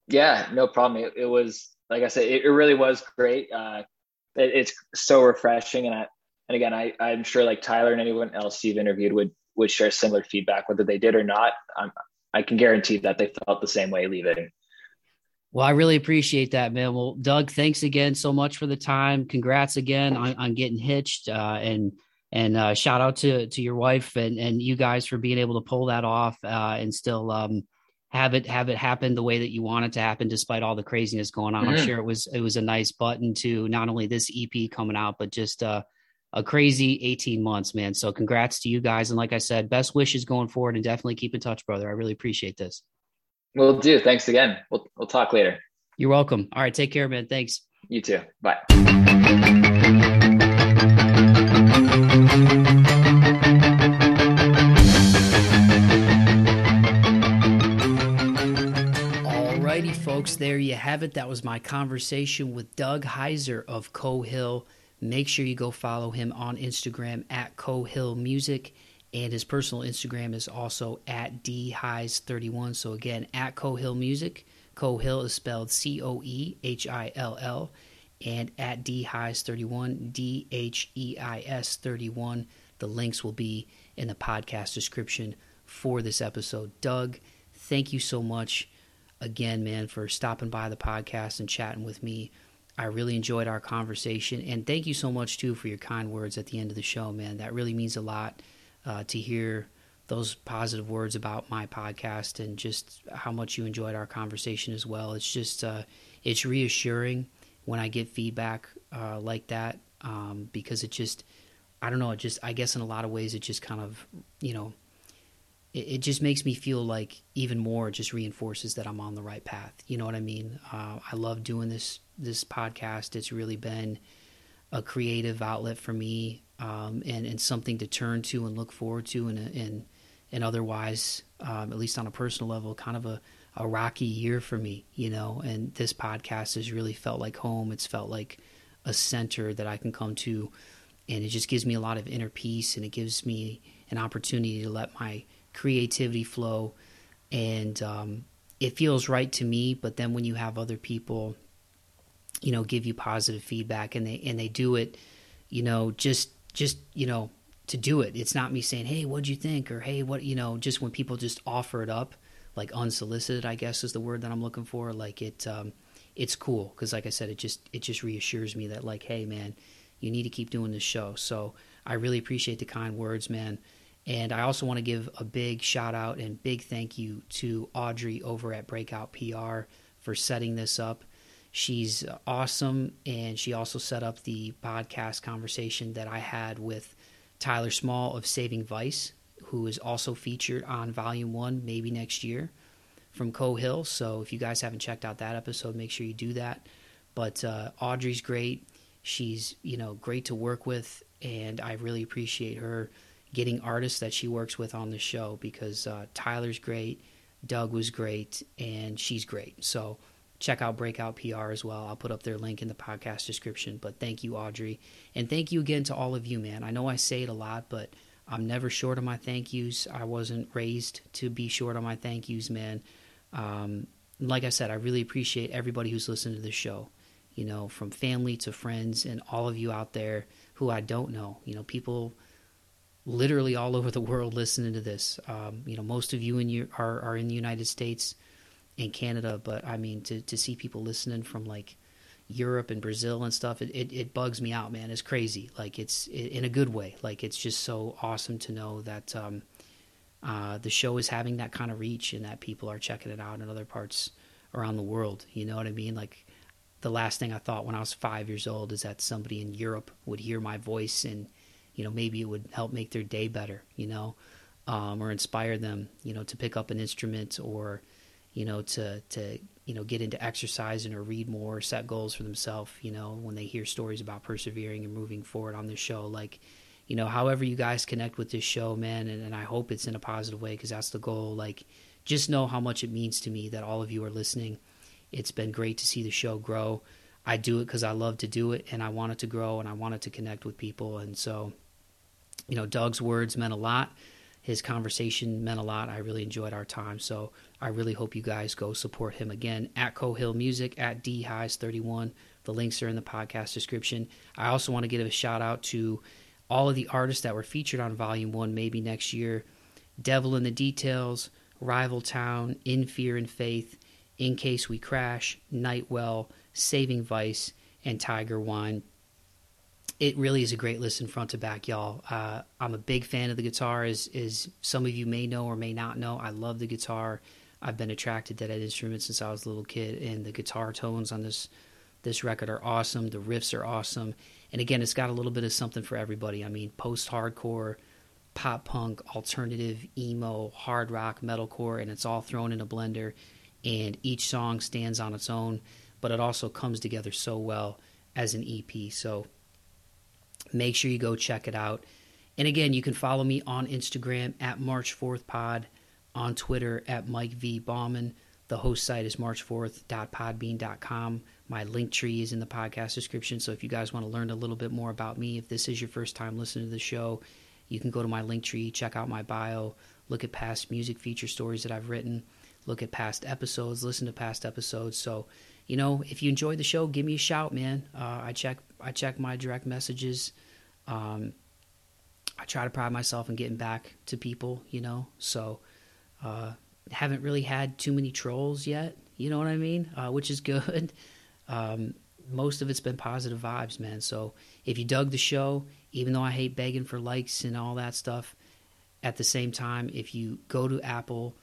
B: Yeah, no problem. It, it was like I said, it, it really was great. Uh, it, it's so refreshing, and I and again, I I'm sure like Tyler and anyone else you've interviewed would would share similar feedback, whether they did or not. I'm, I can guarantee that they felt the same way leaving.
A: Well, I really appreciate that, man. Well, Doug, thanks again so much for the time. Congrats again on, on getting hitched, uh, and and uh, shout out to to your wife and and you guys for being able to pull that off uh, and still um, have it have it happen the way that you want it to happen despite all the craziness going on. Mm-hmm. I'm sure it was it was a nice button to not only this EP coming out, but just uh, a crazy 18 months, man. So congrats to you guys. And like I said, best wishes going forward and definitely keep in touch, brother. I really appreciate this.
B: We'll do. Thanks again. We'll we'll talk later.
A: You're welcome. All right, take care, man. Thanks.
B: You too. Bye.
A: Folks, there you have it. That was my conversation with Doug Heiser of Coe Hill. Make sure you go follow him on Instagram at Coe Hill Music. And his personal Instagram is also at dheis31. So again, at Coe Hill Music. Coe Hill is spelled C O E H I L L. And at dheis31, D H E I S 31. The links will be in the podcast description for this episode. Doug, thank you so much again, man, for stopping by the podcast and chatting with me. I really enjoyed our conversation. And thank you so much, too, for your kind words at the end of the show, man. That really means a lot uh, to hear those positive words about my podcast and just how much you enjoyed our conversation as well. It's just, uh, it's reassuring when I get feedback uh, like that um, because it just, I don't know, it just, I guess in a lot of ways, it just kind of, you know, it, it, just makes me feel like even more just reinforces that I'm on the right path. You know what I mean? Uh, I love doing this this podcast. It's really been a creative outlet for me um, and and something to turn to and look forward to and and and otherwise, um, at least on a personal level, kind of a a rocky year for me. You know, and this podcast has really felt like home. It's felt like a center that I can come to, and it just gives me a lot of inner peace and it gives me an opportunity to let my creativity flow, and um, it feels right to me. But then when you have other people, you know, give you positive feedback, and they and they do it, you know, just just you know to do it. It's not me saying, "Hey, what'd you think?" or "Hey, what?" You know, just when people just offer it up, like unsolicited, I guess is the word that I'm looking for. Like it, um, it's cool because, like I said, it just it just reassures me that like, hey, man, you need to keep doing this show. So I really appreciate the kind words, man. And I also want to give a big shout out and big thank you to Audrey over at Breakout PR for setting this up. She's awesome, and she also set up the podcast conversation that I had with Tyler Small of Saving Vice, who is also featured on Volume 1 maybe next year from Coe Hill. So if you guys haven't checked out that episode, make sure you do that. But uh, Audrey's great. She's, you know, great to work with, and I really appreciate her getting artists that she works with on the show because uh, Tyler's great, Doug was great, and she's great. So check out Breakout PR as well. I'll put up their link in the podcast description. But thank you, Audrey. And thank you again to all of you, man. I know I say it a lot, but I'm never short on my thank yous. I wasn't raised to be short on my thank yous, man. Um, like I said, I really appreciate everybody who's listened to the show, you know, from family to friends and all of you out there who I don't know. You know, people literally all over the world listening to this. Um, you know, most of you in your, are are in the United States and Canada, but I mean to to see people listening from like Europe and Brazil and stuff, it, it, it bugs me out, man. It's crazy. Like it's it, in a good way. Like it's just so awesome to know that um, uh, the show is having that kind of reach and that people are checking it out in other parts around the world. You know what I mean? Like the last thing I thought when I was five years old is that somebody in Europe would hear my voice and you know maybe it would help make their day better you know um, or inspire them you know to pick up an instrument or you know to to you know get into exercising or read more set goals for themselves you know when they hear stories about persevering and moving forward on this show. Like you know however you guys connect with this show man and, and i hope it's in a positive way because that's the goal. Like just know how much it means to me that all of you are listening. It's been great to see the show grow. I do it because i love to do it and i want it to grow and i want it to connect with people. And so you know, Doug's words meant a lot. His conversation meant a lot. I really enjoyed our time. So I really hope you guys go support him again at Coe Hill Music at D Highs 31. The links are in the podcast description. I also want to give a shout out to all of the artists that were featured on Volume 1 maybe next year Devil in the Details, Rival Town, In Fear and Faith, In Case We Crash, Nightwell, Saving Vice, and Tiger Wine it really is a great listen front to back, y'all. Uh, I'm a big fan of the guitar, as, as some of you may know or may not know. I love the guitar. I've been attracted to that instrument since I was a little kid, and the guitar tones on this this record are awesome. The riffs are awesome, and again, it's got a little bit of something for everybody. I mean, post hardcore, pop punk, alternative, emo, hard rock, metalcore, and it's all thrown in a blender. And each song stands on its own, but it also comes together so well as an EP. So Make sure you go check it out. And again, you can follow me on Instagram at March Forth Pod, on Twitter at Mike V. Bauman. The host site is march4th.podbean.com. My link tree is in the podcast description. So if you guys want to learn a little bit more about me, if this is your first time listening to the show, you can go to my link tree, check out my bio, look at past music feature stories that I've written, look at past episodes, listen to past episodes. So, you know, if you enjoyed the show, give me a shout, man. Uh, I check I check my direct messages. Um, I try to pride myself in getting back to people, you know. So uh, haven't really had too many trolls yet. You know what I mean? Uh, which is good. Um, most of it's been positive vibes, man. So if you dug the show, even though I hate begging for likes and all that stuff, at the same time, if you go to Apple,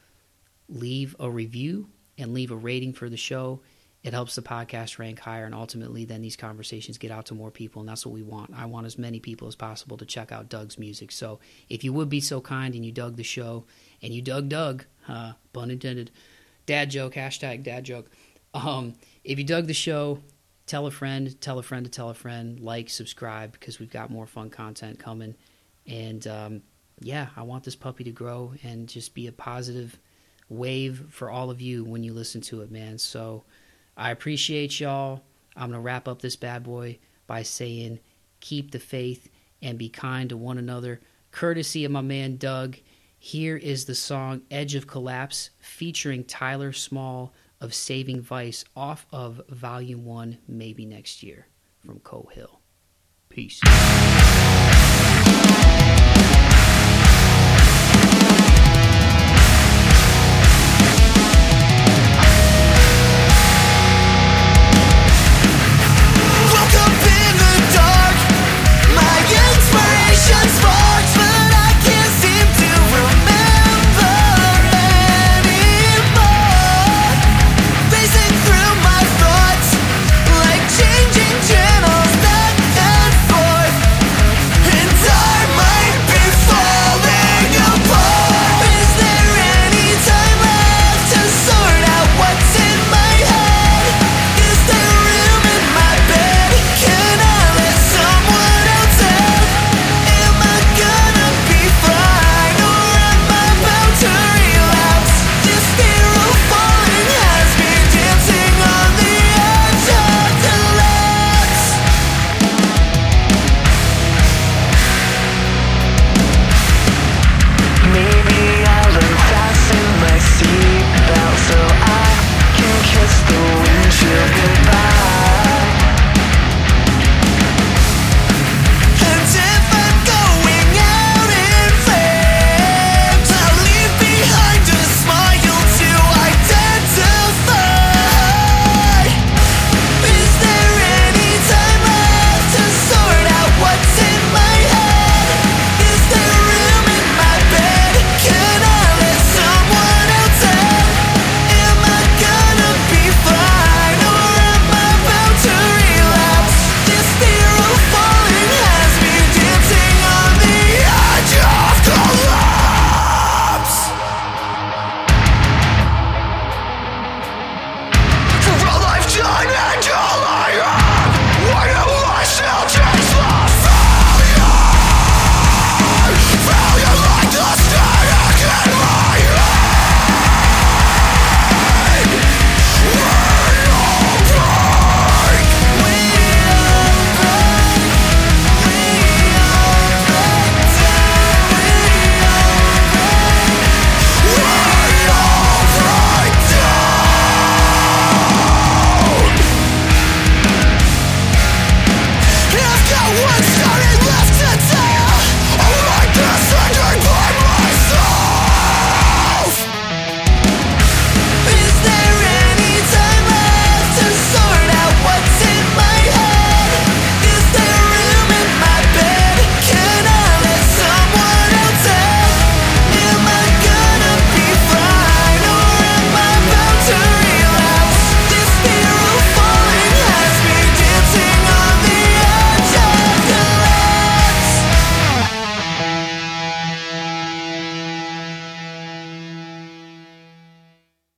A: leave a review and leave a rating for the show, it helps the podcast rank higher. And ultimately, then these conversations get out to more people. And that's what we want. I want as many people as possible to check out Doug's music. So if you would be so kind and you dug the show and you dug Doug, uh, pun intended, dad joke, hashtag dad joke. Um, if you dug the show, tell a friend, tell a friend to tell a friend, like, subscribe, because we've got more fun content coming. And um, yeah, I want this puppy to grow and just be a positive wave for all of you when you listen to it, man. So I appreciate y'all. I'm going to wrap up this bad boy by saying keep the faith and be kind to one another. Courtesy of my man Doug, here is the song Edge of Collapse featuring Tyler Small of Saving Vice off of Volume 1, maybe next year from Coe Hill. Peace.